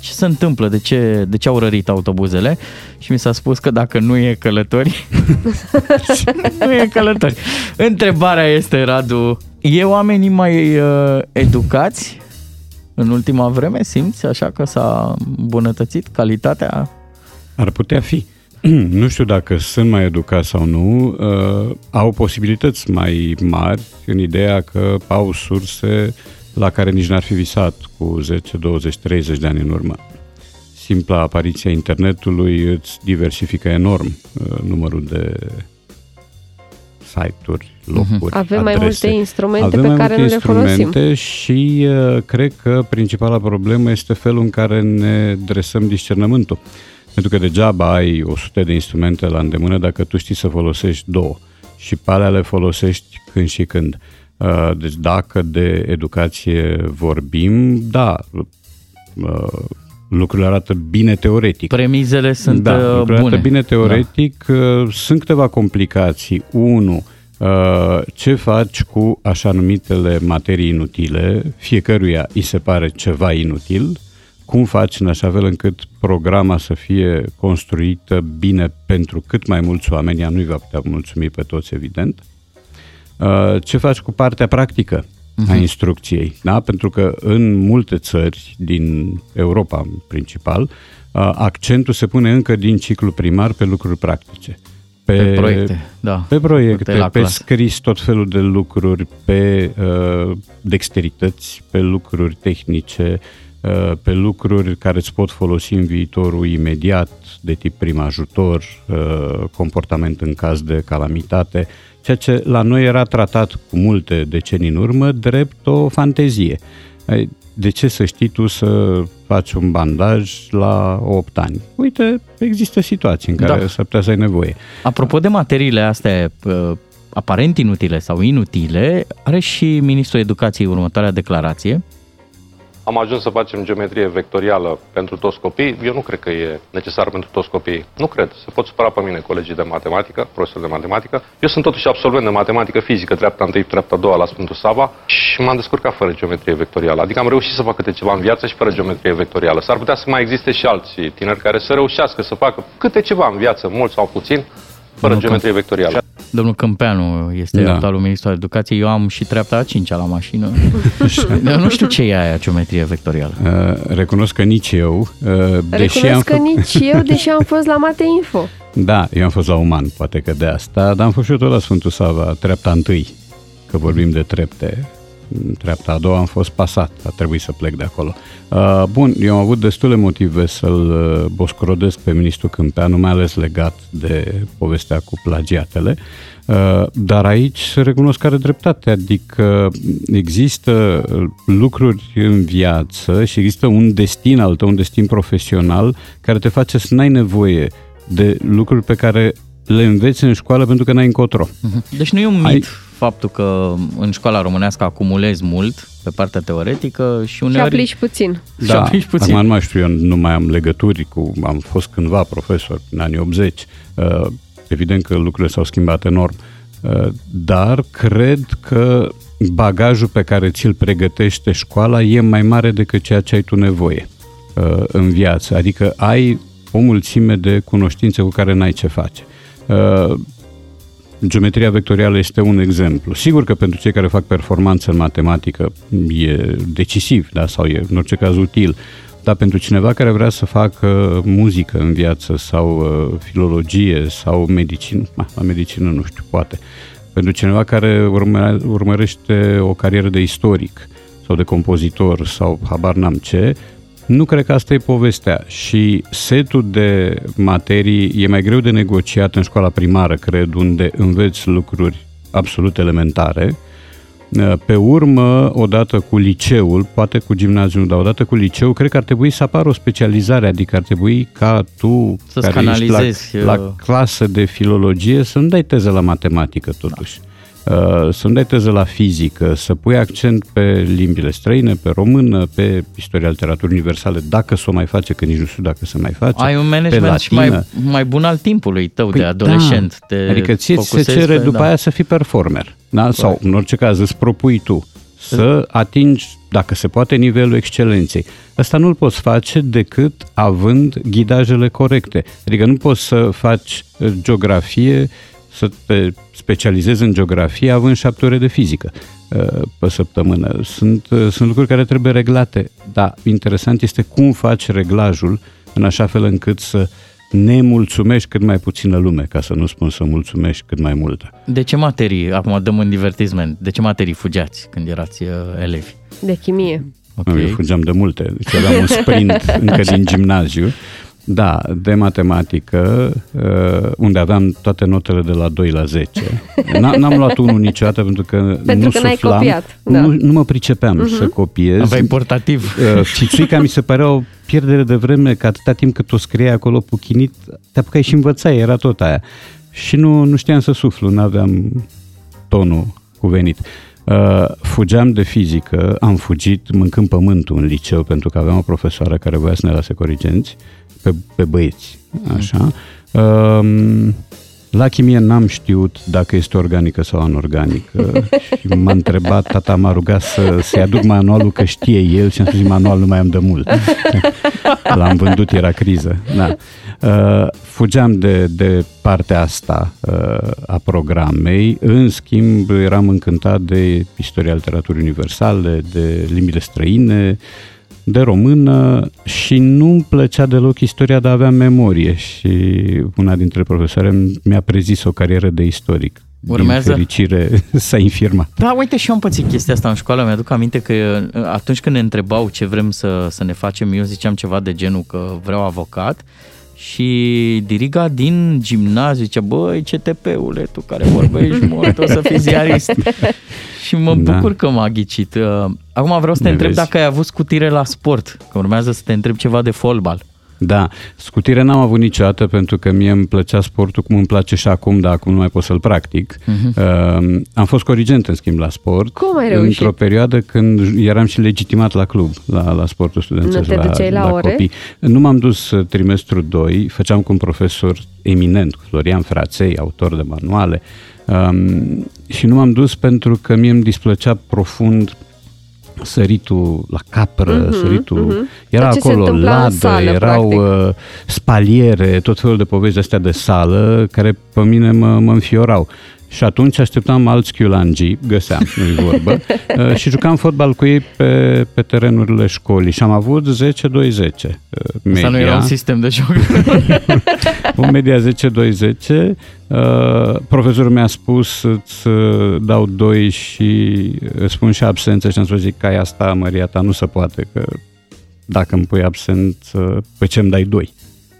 ce se întâmplă, de ce, de ce au rărit autobuzele și mi s-a spus că dacă nu e călători, nu e călători. Întrebarea este, Radu, e oamenii mai uh, educați în ultima vreme? Simți așa că s-a îmbunătățit calitatea? Ar putea fi. Nu știu dacă sunt mai educați sau nu, uh, au posibilități mai mari în ideea că au surse la care nici n-ar fi visat cu 10, 20, 30 de ani în urmă. Simpla apariția internetului îți diversifică enorm uh, numărul de site-uri, locuri, Avem mai adrese. multe instrumente Avem pe mai care multe nu le folosim. instrumente și uh, cred că principala problemă este felul în care ne dresăm discernământul. Pentru că degeaba ai 100 de instrumente la îndemână dacă tu știi să folosești două și pe alea le folosești când și când. Uh, Deci dacă de educație vorbim, da, uh, lucrurile arată bine teoretic. Premizele sunt da, uh, lucrurile bune. arată bine teoretic. Da. Sunt câteva complicații. Unu, uh, ce faci cu așa numitele materii inutile? Fiecăruia îi se pare ceva inutil. Cum faci în așa fel încât programa să fie construită bine pentru cât mai mulți oameni? Ea nu-i va putea mulțumi pe toți, evident. Uh, Ce faci cu partea practică a Mhm. instrucției? Da? Pentru că în multe țări din Europa în principal, uh, accentul se pune încă din ciclu primar pe lucruri practice. Pe proiecte, da. Pe proiecte, Pe la pe clasă. scris tot felul de lucruri, pe uh, dexterități, pe lucruri tehnice, uh, pe lucruri care îți pot folosi în viitorul imediat, de tip prim ajutor, uh, comportament în caz de calamitate, ceea ce la noi era tratat cu multe decenii în urmă drept o fantezie. Ai, De ce să știi tu să faci un bandaj la 8 ani? Uite, există situații în care Da. s-ar putea să ai nevoie. Apropo de materiile astea uh, aparent inutile sau inutile, are și Ministrul Educației următoarea declarație. Am ajuns să facem geometrie vectorială pentru toți copiii. Eu nu cred că e necesar pentru toți copiii. Nu cred. Se pot supăra pe mine colegii de matematică, profesori de matematică. Eu sunt totuși absolvent de matematică fizică, treapta întâi, treapta a doua la Sfântul Sava și m-am descurcat fără geometrie vectorială. Adică am reușit să fac câte ceva în viață și fără geometrie vectorială. S-ar putea să mai existe și alții tineri care să reușească să facă câte ceva în viață, mult sau puțin, fără Domnul geometrie vectorială. Domnul Câmpeanu este Da. da. actualul ministru al educației. Eu am și treapta a cincea la mașină. Eu nu știu ce e aia geometrie vectorială. Uh, recunosc că nici eu, uh, deși am Recunosc că fă- nici eu, deși am fost la Mate Info. Da, eu am fost la uman, poate că de asta, dar am fost și eu tot la Sfântul Sava, treapta întâi, că vorbim de trepte. Treapta a doua am fost pasat, a trebuit să plec de acolo. Uh, bun, eu am avut destule motive să-l uh, boscrodesc pe ministrul Câmpeanu, mai ales legat de povestea cu plagiatele, uh, dar aici se recunosc care dreptate, adică există lucruri în viață și există un destin al tău, un destin profesional care te face să n-ai nevoie de lucruri pe care le înveți în școală pentru că n-ai încotro. Deci nu e un mit Ai- faptul că în școala românească acumulezi mult pe partea teoretică și Și uneori... aplici puțin. Și aplici puțin. Acum nu mai știu, eu nu mai am legături cu... Am fost cândva profesor în anii 80. Uh, evident că lucrurile s-au schimbat enorm. Uh, dar cred că bagajul pe care ți-l pregătește școala e mai mare decât ceea ce ai tu nevoie uh, în viață. Adică ai o mulțime de cunoștințe cu care n-ai ce face. Uh, Geometria vectorială este un exemplu. Sigur că pentru cei care fac performanță în matematică e decisiv, da? sau e în orice caz util, dar pentru cineva care vrea să facă muzică în viață sau uh, filologie sau medicină, ma, la medicină nu știu, poate. Pentru cineva care urmă, urmărește o carieră de istoric sau de compozitor sau habar n-am ce, nu cred că asta e povestea și setul de materii e mai greu de negociat în școala primară, cred, unde înveți lucruri absolut elementare. Pe urmă, odată cu liceul, poate cu gimnaziul, dar odată cu liceul, cred că ar trebui să apară o specializare, adică ar trebui ca tu, Să-ți care ești la, canalizezi, uh, la clasă de filologie, să nu dai teză la matematică totuși. Uh, să nu dai teză la fizică, să pui accent pe limbile străine, pe română, pe istoria literaturii universale, dacă s-o mai face, că nici nu știu dacă se mai face. Ai un pe management și mai, latină. mai bun al timpului tău Păi de adolescent. Da. Te adică ție ți se focusezi cere pe- după da. aia să fii performer. Da? Sau, în orice caz, îți propui tu să atingi, dacă se poate, nivelul excelenței. Asta nu-l poți face decât având ghidajele corecte. Adică nu poți să faci uh, geografie, să te specializezi în geografie având șapte ore de fizică uh, pe săptămână. Sunt, uh, sunt lucruri care trebuie reglate, dar interesant este cum faci reglajul în așa fel încât să ne mulțumești cât mai puțină lume, ca să nu spun să mulțumești cât mai multă. De ce materii, acum dăm un divertisment, de ce materii fugeați când erați uh, elevi? De chimie. Ok. Eu fugeam de multe, deci aveam un sprint încă din gimnaziu. Da, de matematică, uh, unde aveam toate notele de la 2 la 10. N- N-am luat unul niciodată pentru că Pentru nu că n-ai suflam, copiat, da. nu, nu mă pricepeam Mhm. să copiez. Aveai portativ. Uh, Cițuica mi se părea o pierdere de vreme, că atâta timp cât o scrie acolo puchinit, te apucai și învățai, era tot aia. Și nu, nu știam să suflu, nu aveam tonul cuvenit. Uh, fugeam de fizică, am fugit mâncând pământul în liceu pentru că aveam o profesoară care voia să ne lase corigenți pe, pe băieți, așa. Um, la chimie n-am știut dacă este organică sau anorganică și m-a întrebat, tata m-a rugat să, să-i aduc manualul că știe el și am spus, manual nu mai am de mult. L-am vândut, era criză. Da. Uh, fugeam de, de partea asta uh, a programei, în schimb eram încântat de istoria literaturii universale, de limbile străine, de română și nu-mi plăcea deloc istoria, dar aveam memorie și una dintre profesoare mi-a prezis o carieră de istoric. Urmează? Din fericire s-a infirmat. Da, uite și eu am pățit chestia asta în școală. Mi-aduc aminte că uh, atunci când ne întrebau ce vrem să, să ne facem, eu ziceam ceva de genul că vreau avocat și diriga din gimnaziu zicea, băi, CTP-ule, tu care vorbești mult, o să fii ziarist. și mă Da. bucur că m-a ghicit. Uh, Acum vreau să te Ne întreb vezi. dacă ai avut scutire la sport, că urmează să te întreb ceva de fotbal. Da, scutire n-am avut niciodată pentru că mie îmi plăcea sportul cum îmi place și acum, dar acum nu mai pot să-l practic. Mhm. Uh, am fost corigent în schimb la sport. Cum ai reușit? Într-o perioadă când eram și legitimat la club, la, la sportul studențesc, Nu te duceai la ore? copii. Nu m-am dus uh, trimestru 2, făceam cu un profesor eminent, cu Florian Fraței, autor de manuale, um, și nu m-am dus pentru că mie îmi displăcea profund săritul la capră, Mhm, săritul... mhm. Era Tot ce se acolo întâmpla în ladă, sală, erau practic. uh, spaliere, tot felul de povești astea de sală, care pe mine mă, mă înfiorau. Și atunci așteptam alți chiulangii, găseam, nu-i vorbă, uh, și jucam fotbal cu ei pe, pe terenurile școlii și am avut 10-2-10 media. Asta nu era un sistem de joc. o media 10-2-10. Uh, profesorul mi-a spus să-ți uh, dau 2 și îți spun și absență și am spus zic că asta, Maria ta, nu se poate, că dacă îmi pui absent, uh, pe ce îmi dai 2?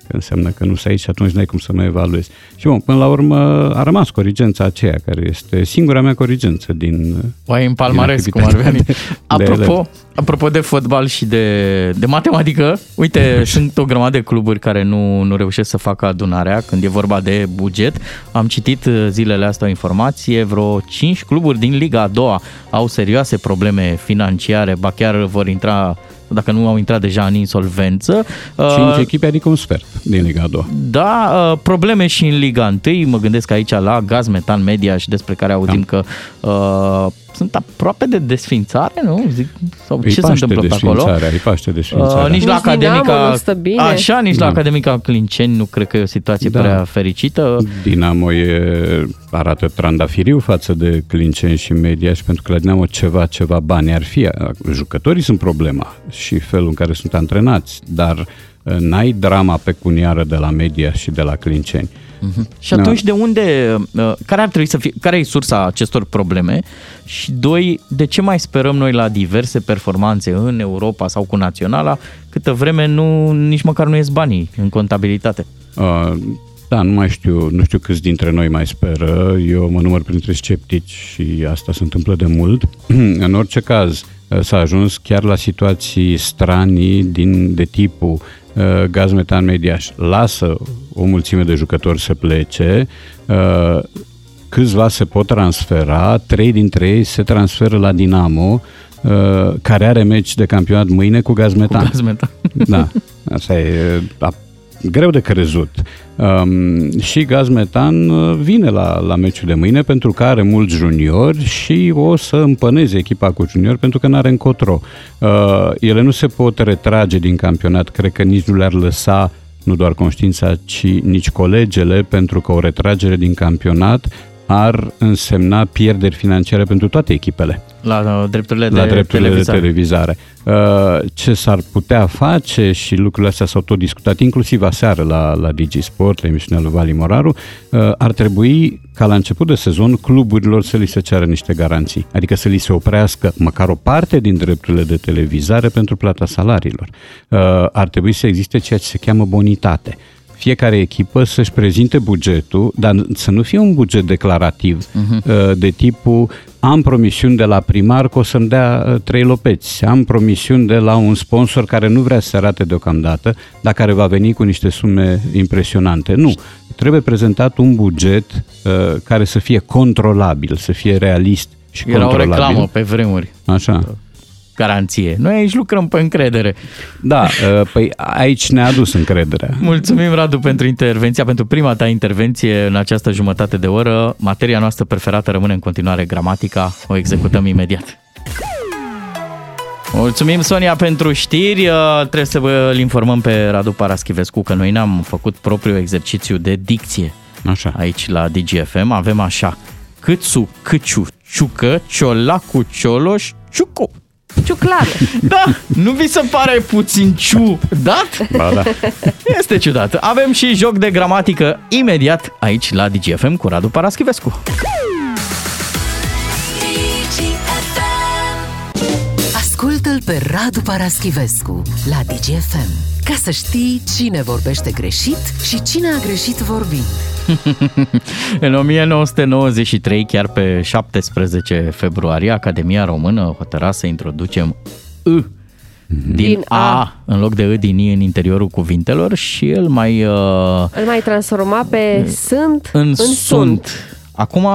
Că înseamnă că nu sunt aici și atunci n-ai cum să mă evaluezi. Și bun, până la urmă a rămas corigența aceea, care este singura mea corigență din O ai în palmares, cum ar veni. Apropo, apropo de fotbal și de, de matematică, uite, sunt o grămadă de cluburi care nu, nu reușesc să facă adunarea când e vorba de buget. Am citit uh, zilele astea o informație, vreo 5 cluburi din Liga a doua au serioase probleme financiare, ba chiar vor intra dacă nu au intrat deja în insolvență. Cinci uh, echipe, adică un sfert din Liga a doua. Da, uh, probleme și în Liga 1, mă gândesc aici la Gaz Metan Media și despre care auzim da. că uh, sunt aproape de desfințare, nu? Zic, sau îi ce se întâmplă pe acolo? Îi paște desfințarea. Uh, nici la Academica, bine. așa, nici Da. la Academica Clinceni nu cred că e o situație Da. prea fericită. Dinamo e, arată trandafiriu față de Clinceni și Media și pentru că la Dinamo ceva, ceva bani ar fi. Jucătorii sunt problema și felul în care sunt antrenați, dar uh, n-ai drama pecuniară de la Media și de la Clinceni. Și atunci de unde, uh, care ar trebui să fie, care e sursa acestor probleme? Și doi, de ce mai sperăm noi la diverse performanțe în Europa sau cu naționala, câtă vreme nu, nici măcar nu ies banii în contabilitate? Uh, da, nu mai știu, nu știu câți dintre noi mai speră. Eu mă număr printre sceptici și asta se întâmplă de mult. în orice caz, uh, s-a ajuns chiar la situații stranii din, de tipul uh, gaz metan mediaș. Lasă o mulțime de jucători să plece, uh, câțiva se pot transfera, trei dintre ei se transferă la Dinamo, uh, care are meci de campionat mâine cu gaz metan. Gaz metan. Da, asta e a, greu de crezut. Um, și Gaz Metan uh, vine la, la meciul de mâine pentru că are mulți juniori și o să împăneze echipa cu juniori pentru că nu are încotro. Uh, ele nu se pot retrage din campionat, cred că nici nu le-ar lăsa nu doar conștiința, ci nici colegele, pentru că o retragere din campionat ar însemna pierderi financiare pentru toate echipele La uh, drepturile la de drepturile televizare. de televizare. Uh, Ce s-ar putea face și lucrurile astea s-au tot discutat, inclusiv aseară la, la DigiSport, la emisiunea lui Vali Moraru, uh, ar trebui ca la început de sezon cluburilor să li se ceară niște garanții, adică să li se oprească măcar o parte din drepturile de televizare pentru plata salariilor. Uh, Ar trebui să existe ceea ce se cheamă bonitate fiecare echipă să-și prezinte bugetul, dar să nu fie un buget declarativ Mhm. uh, de tipul am promisiuni de la primar că o să-mi dea uh, trei lopeți, am promisiuni de la un sponsor care nu vrea să se arate deocamdată, dar care va veni cu niște sume impresionante. Nu, trebuie prezentat un buget uh, care să fie controlabil, să fie realist și Era o controlabil. reclamă pe vremuri. Așa. Garanție. Noi aici lucrăm pe încredere. Da, uh, păi aici ne-a adus încrederea. Mulțumim, Radu, pentru intervenția, pentru prima ta intervenție în această jumătate de oră. Materia noastră preferată rămâne în continuare gramatica. O executăm imediat. Mulțumim, Sonia, pentru știri. Uh, Trebuie să vă îl informăm pe Radu Paraschivescu că noi ne-am făcut propriul exercițiu de dicție așa. aici la DGFM. Avem așa, Câțu, Câciu, Ciucă, Ciolacu, Cioloș, Ciucu. Ciuclar. Da, nu vi se pare puțin ciudat? Ba da. Este ciudat. Avem și joc de gramatică imediat aici la DGFM cu Radu Paraschivescu. Ascultă-l pe Radu Paraschivescu la DGFM ca să știi cine vorbește greșit și cine a greșit vorbind. În 1993, chiar pe 17 februarie, Academia Română hotăra să introducem î din, Din a. A. în loc de î din i în interiorul cuvintelor și el mai uh, Îl mai transforma pe sunt în, în sunt. sunt. Acum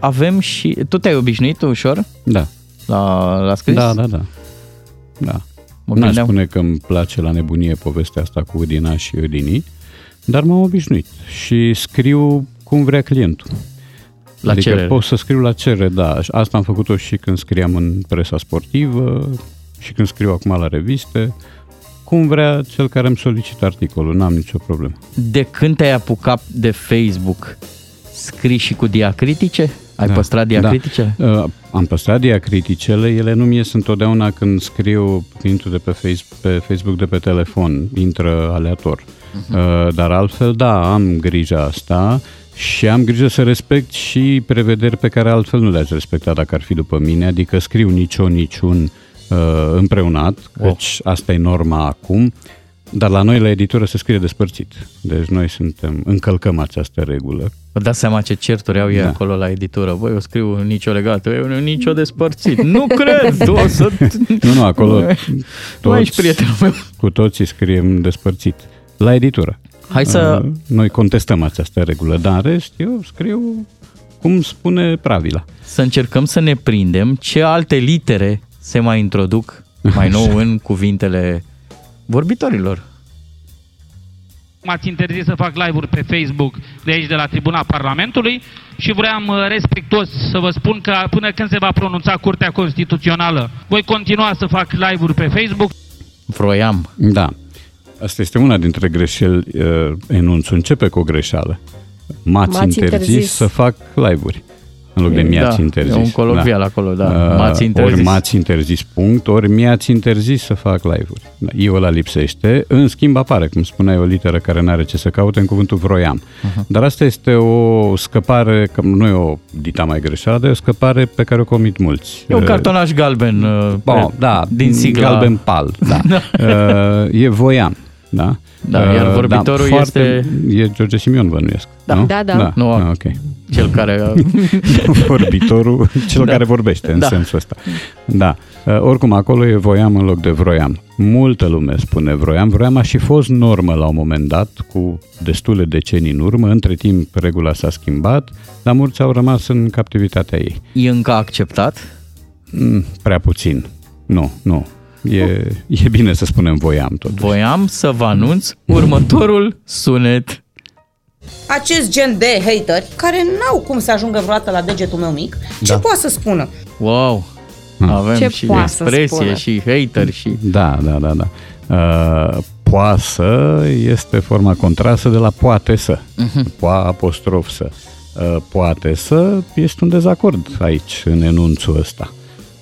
avem și... Tu te-ai obișnuit ușor? Da. La, la scris? Da, da, da. Da. Mă N-aș gândeam- spune că îmi place la nebunie povestea asta cu Udina și Udinii, dar m-am obișnuit și scriu cum vrea clientul. La adică cerere. pot să scriu la cerere, da. Asta am făcut-o și când scriam în presa sportivă și când scriu acum la reviste. Cum vrea cel care îmi solicită articolul, n-am nicio problemă. De când te-ai apucat de Facebook, scrii și cu diacritice? Ai Da, păstrat diacriticele? Da. Uh, am păstrat diacriticele, ele nu mi ies întotdeauna când scriu intru de pe, face, pe Facebook de pe telefon, intră aleator. Mhm. Uh, dar altfel, da, am grija asta și am grijă să respect și prevederi pe care altfel nu le-aș respecta dacă ar fi după mine, adică scriu nicio, niciun uh, împreunat, căci asta e norma acum, dar la noi la editură se scrie despărțit. Deci noi suntem, încălcăm această regulă. Vă dați seama ce certuri au ei Da. acolo la editură. Voi eu scriu nicio legată, eu nicio despărțit. nu cred, tu o să... Nu, nu, acolo Tu ești prietenul meu. cu toții scriem despărțit. La editură. Hai să- Uh, Noi contestăm această regulă, dar în rest eu scriu cum spune Pravila. Să încercăm să ne prindem ce alte litere se mai introduc mai nou în cuvintele vorbitorilor. M-ați interzis să fac live-uri pe Facebook de aici, de la tribuna Parlamentului și vreau uh, respectuos să vă spun că până când se va pronunța Curtea Constituțională, voi continua să fac live-uri pe Facebook. Vroiam. Da. Asta este una dintre greșeli. Uh, enunțul începe cu o greșeală. M-ați, M-ați interzis, interzis. să fac live-uri. În loc de E, mi-ați da, interzis. e un colovial acolo, da. M-ați interzis. Ori m-ați interzis, punct, ori mi-ați interzis să fac live-uri. Da, Eu ăla lipsește. În schimb apare, cum spuneai, o literă care nu are ce să caute în cuvântul vroiam. Mhm. Dar asta este o scăpare, că nu e o dita mai greșeală, dar e o scăpare pe care o comit mulți. E un Uh, cartonaș galben uh, Bon, pe- da, din sigla. galben pal, da. uh, e voiam, da? Da, iar Uh, vorbitorul foarte, E George Simion, bănuiesc, Da. nu? Da, da. da. Nu, ah, ok. Cel care... Vorbitorul, cel Da. care vorbește în Da. sensul ăsta. Da. Uh, oricum, acolo e voiam în loc de vroiam. Multă lume spune vroiam. Vroiam a și fost normă la un moment dat, cu destule decenii în urmă. Între timp, regula s-a schimbat, dar mulți au rămas în captivitatea ei. E încă acceptat? Mm, prea puțin. Nu, nu. E, e bine să spunem voiam tot. Voiam să vă anunț următorul sunet. acest gen de hateri care n-au cum să ajungă vreodată la degetul meu mic, ce Da. poate să spună? Wow! Avem Ce și poate să expresie spună? și hater și... Da, da, da, da. Uh, poasă este forma contrasă de la poate să. Mhm. Poa apostrof să. Uh, poate să este un dezacord aici, în enunțul ăsta.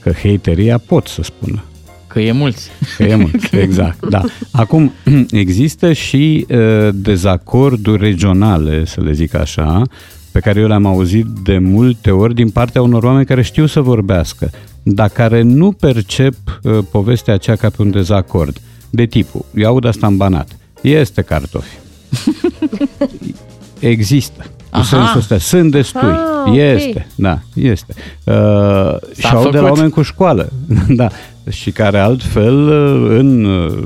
Că hateria pot să spună. Că e mulți. Că e mult, exact, da. Acum, există și uh, dezacorduri regionale, să le zic așa, pe care eu le-am auzit de multe ori din partea unor oameni care știu să vorbească, dar care nu percep uh, povestea aceea ca pe un dezacord. De tipul, eu aud asta în banat, este cartofi. Există. Cu Aha. sensul ăsta, sunt destui. Ah, ok. Este, da, este. Uh, și aud de la făcut. oameni cu școală, da, și care altfel uh, în, uh,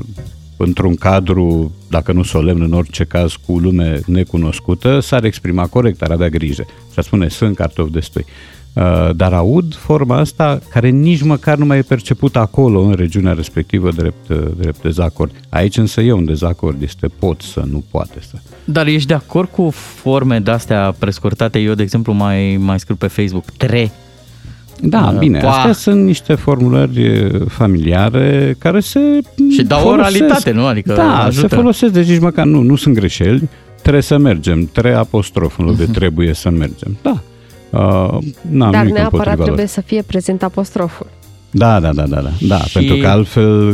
într-un cadru, dacă nu solemn, în orice caz cu lume necunoscută, s-ar exprima corect, ar avea grijă și ar spune sunt cartofi destui. Uh, Dar aud forma asta care nici măcar nu mai e percepută acolo, în regiunea respectivă, drept, uh, drept dezacord. Aici însă e un dezacord, este pot să, nu poate să. Dar ești de acord cu forme de-astea prescurtate? Eu, de exemplu, mai, mai scriu pe Facebook tre. Da, Uh, bine, poa. astea sunt niște formulări e, familiare care se Și dau folosesc. oralitate, nu? Adică da, ajută. se folosesc, deci nici măcar nu, nu sunt greșeli, trebuie să mergem, tre apostrof în loc de trebuie să mergem. Da, uh, n-am Dar nimic neapărat împotriva lor. trebuie să fie prezent apostroful. Da, da, da, da, da, da Și- pentru că altfel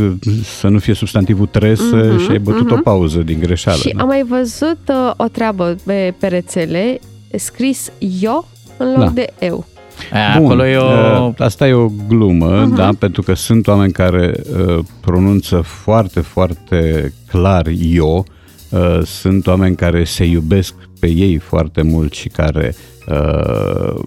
să nu fie substantivul trebuie Mhm, și ai bătut o mhm. pauză din greșeală. Și da. am mai văzut uh, o treabă pe, pe rețele, scris eu în loc Da. de eu. Aia, Bun, acolo e o... uh, Asta e o glumă, Mhm. da, pentru că sunt oameni care uh, pronunță foarte, foarte clar eu, uh, sunt oameni care se iubesc pe ei foarte mult și care uh,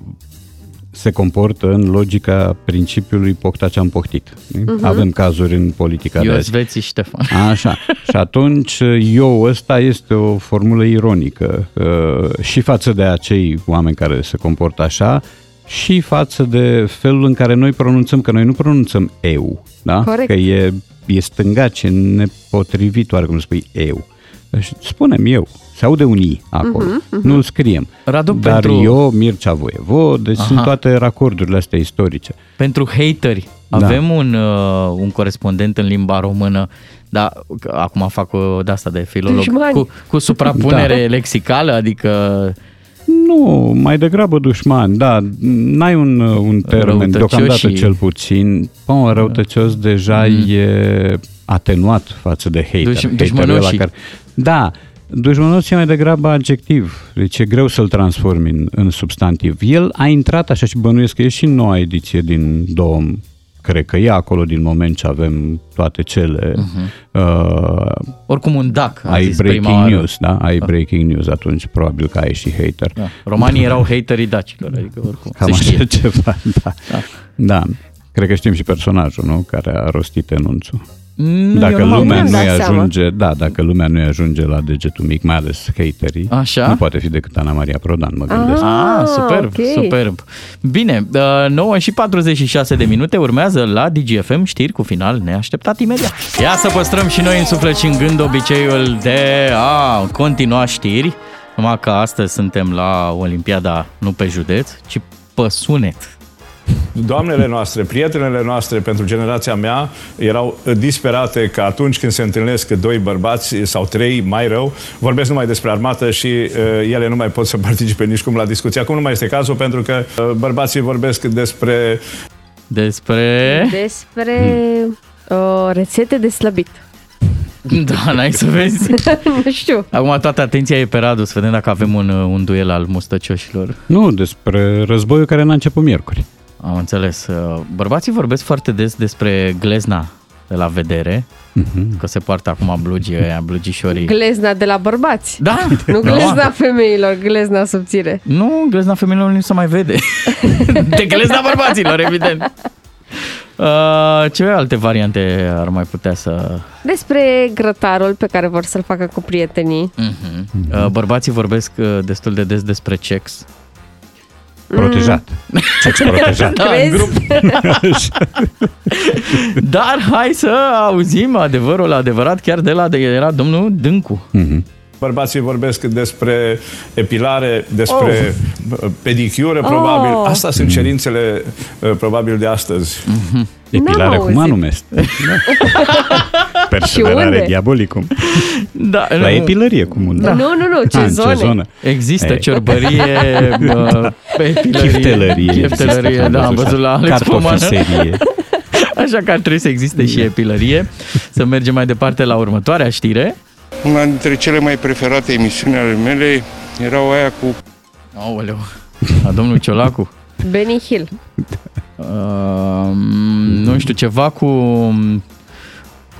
se comportă în logica principiului pocta ce-am poctit. Mhm. Avem cazuri în politica de Eu azi. Sveții Ștefan. Așa. Și atunci eu ăsta este o formulă ironică uh, și față de acei oameni care se comportă așa și față de felul în care noi pronunțăm, că noi nu pronunțăm eu, da? Corect. Că e, e stângace, nepotrivit oarecum spui eu. Deci spunem eu, se aude un i acolo, Mhm, mhm. nu-l scriem. Radu, Dar pentru- eu, Mircea Voievod, deci Aha. sunt toate racordurile astea istorice. Pentru hateri, Da. avem un, uh, un corespondent în limba română, dar acum fac o de asta de filolog, Dușmani. cu, cu suprapunere Da. lexicală, adică Nu, mai degrabă dușman, da, n-ai un, un termen, Răutăcioși deocamdată și- cel puțin. Bă, răutăcios deja Mm. e atenuat față de hater. Duș- Haterul dușmănoșii. ăla Da, dușmănos e mai degrabă adjectiv, deci e greu să-l transformi în, în substantiv. El a intrat așa și bănuiesc că e și în noua ediție din 2000, cred că e acolo din moment ce avem toate cele. Uh, Oricum un dac, a ai zis prima breaking oară. news, da? Ai breaking news, atunci probabil că ai și hater. Da. Romanii erau haterii dacilor, adică oricum. Cam se știe. așa ceva, da. da. Cred că știm și personajul, nu? Care a rostit enunțul. Mm, Dacă eu nu lumea mi-am nu dat seama. ajunge, da, dacă lumea nu ajunge la degetul mic, mai ales haterii, Așa? nu poate fi decât Ana Maria Prodan, mă gândesc. Ah, superb, ok. superb. Bine, uh, 9 și 46 de minute urmează la DGFM știri cu final neașteptat imediat. Ia să păstrăm și noi în suflet și în gând obiceiul de a continua știri, numai că astăzi suntem la Olimpiada nu pe județ, ci pe sunet. Doamnele noastre, prietenele noastre pentru generația mea erau disperate că atunci când se întâlnesc doi bărbați sau trei, mai rău, vorbesc numai despre armată și uh, ele nu mai pot să participe nici cum la discuție. Acum nu mai este cazul pentru că uh, bărbații vorbesc despre Despre... Despre uh, rețete de slăbit. Da, n-ai să vezi. nu știu. Acum toată atenția e pe Radu, să vedem dacă avem un, un duel al mustăcioșilor. Nu, despre războiul care n-a început miercuri. Am înțeles. Uh, Bărbații vorbesc foarte des despre glezna de la vedere, Mhm. că se poartă acum blugii ăia, blugișorii. Glezna de la bărbați. Da, Nu glezna normal. femeilor, glezna subțire. Nu, glezna femeilor nu se mai vede. de glezna bărbaților, evident. Uh, ce alte variante ar mai putea să... Despre grătarul pe care vor să-l facă cu prietenii. Uh-huh. Uh, bărbații vorbesc uh, destul de des despre sex. Protejat. Sex protejat. Da, în grup. Dar hai să auzim adevărul adevărat chiar de la de era domnul Dâncu. Mhm. Bărbații vorbesc despre epilare, despre oh. pedicură, Oh. probabil. Asta sunt cerințele, uh, probabil, de astăzi. Epilare auzit. cum anum este. Perseverare unde? diabolicum. Da, La epilărie cum un... Nu, nu, nu, ce Ah, în zone? ce zonă? Există Ei. ciorbărie, bă, epilărie, Chiftelerie. chiftelerie, Există, da, am văzut la Alex Pomană. Cartofiserie. Așa că ar trebui să existe și epilărie. Să mergem mai departe la următoarea știre. Una dintre cele mai preferate emisiuni ale mele erau aia cu Aoleu, la domnul Ciolacu. Benny Hill. Uh, nu știu, ceva cu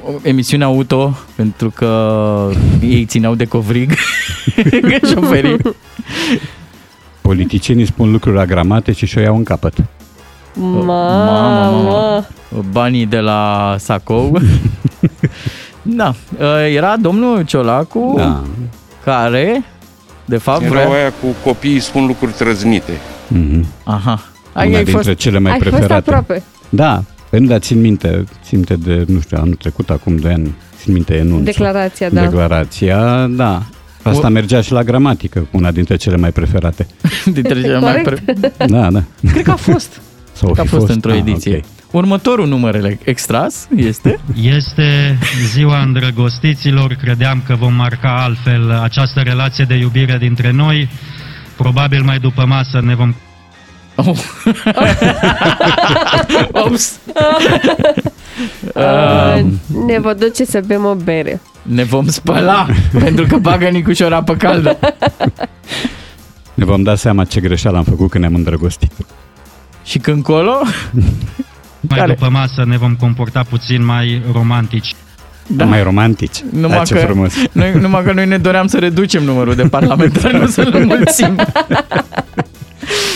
um, emisiunea auto, pentru că ei țineau de covrig șoferii. Politicienii spun lucruri agramatice și o iau în capăt. Mamă. Banii de la Sacou. da, uh, era domnul Ciolacu Da. care, de fapt, erau vrea... aia cu copiii spun lucruri trăznite. Mhm. Aha. Ai, Una ai dintre fost... cele mai Ai fost preferate. aproape. Da, păi nu, dar țin minte, țin minte de, nu știu, anul trecut, acum 2 ani, țin minte enunțul. Declarația, da. Declarația, da. Asta mergea și la gramatică, una dintre cele mai preferate. Dintre cele mai pre... Da, da. Cred că a fost. Sau Cred că a fi fost, într-o Ah, ediție. ok. Următorul număr extras este... Este ziua îndrăgostiților, credeam că vom marca altfel această relație de iubire dintre noi. Probabil mai după masă ne vom Oh. Ops. Uh, ne vă duce să bem o bere. Ne vom spăla, pentru că bagă Nicușor apă caldă. Ne vom da seama ce greșeală am făcut când ne-am îndrăgostit. Și când colo? mai Care? după masă ne vom comporta puțin mai romantici. Da. Mai romantici. Numai da, ce că, frumos. Noi, numai că noi ne doream să reducem numărul de parlamentari, nu să-l înmulțim.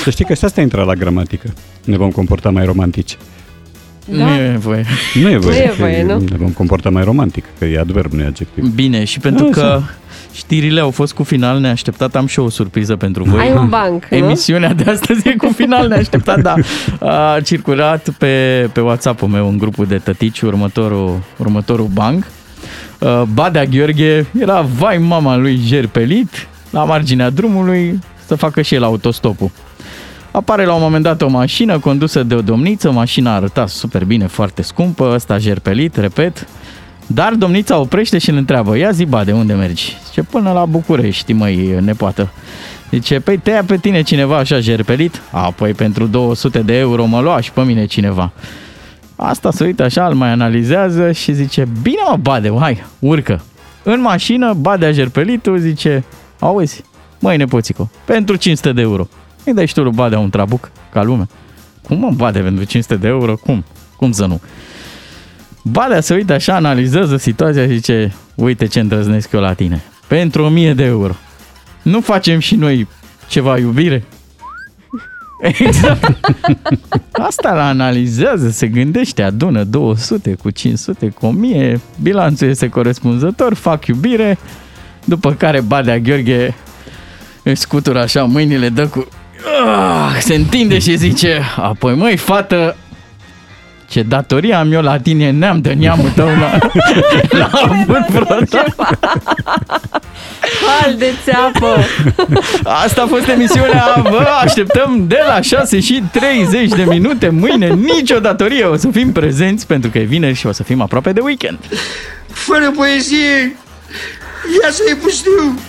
Să știi că și asta intră la gramatică. Ne vom comporta mai romantici. Da. Nu e voie. Nu e voie. Nu e voie, nu? Ne vom comporta mai romantic, că e adverb, nu e adjectiv. Bine, și pentru Da, că așa. știrile au fost cu final neașteptat, am și eu o surpriză pentru voi. Ai un banc, nu? Emisiunea de astăzi e cu final neașteptat, da. A circulat pe, pe WhatsApp-ul meu în grupul de tătici următorul, următorul banc. Uh, Badea Gheorghe era vai mama lui jerpelit la marginea drumului să facă și el autostopul. Apare la un moment dat o mașină condusă de o domniță, mașina arăta super bine, foarte scumpă, ăsta jerpelit, repet, dar domnița oprește și îl întreabă, ia zi, ba, de unde mergi? Ce până la București, măi, nepoată. Zice, păi te ia pe tine cineva așa jerpelit? A, păi pentru 200 de euro mă lua și pe mine cineva. Asta se uită așa, îl mai analizează și zice, bine mă, Bade, hai, urcă. În mașină, Badea jerpelitul zice, auzi, măi nepoțico, pentru 500 de euro. Îi dai și tu lui Badea un trabuc, ca lume. Cum mă bade pentru 500 de euro? Cum? Cum să nu? Badea se uită așa, analizează situația și zice, uite ce îndrăznesc eu la tine. Pentru 1000 de euro. Nu facem și noi ceva iubire? Exact. Asta la analizează, se gândește, adună 200 cu 500 cu 1000, bilanțul este corespunzător, fac iubire, după care Badea Gheorghe își scutură așa mâinile, dă cu... Ah, se întinde și zice, apoi măi, fată, ce datorie am eu la tine, neam de neamul tău la, la avut vreodată. Hal de țeapă! Asta a fost emisiunea, vă așteptăm de la 6 și 30 de minute mâine, nicio datorie, o să fim prezenți pentru că e vineri și o să fim aproape de weekend. Fără poezie, viața e pustiu.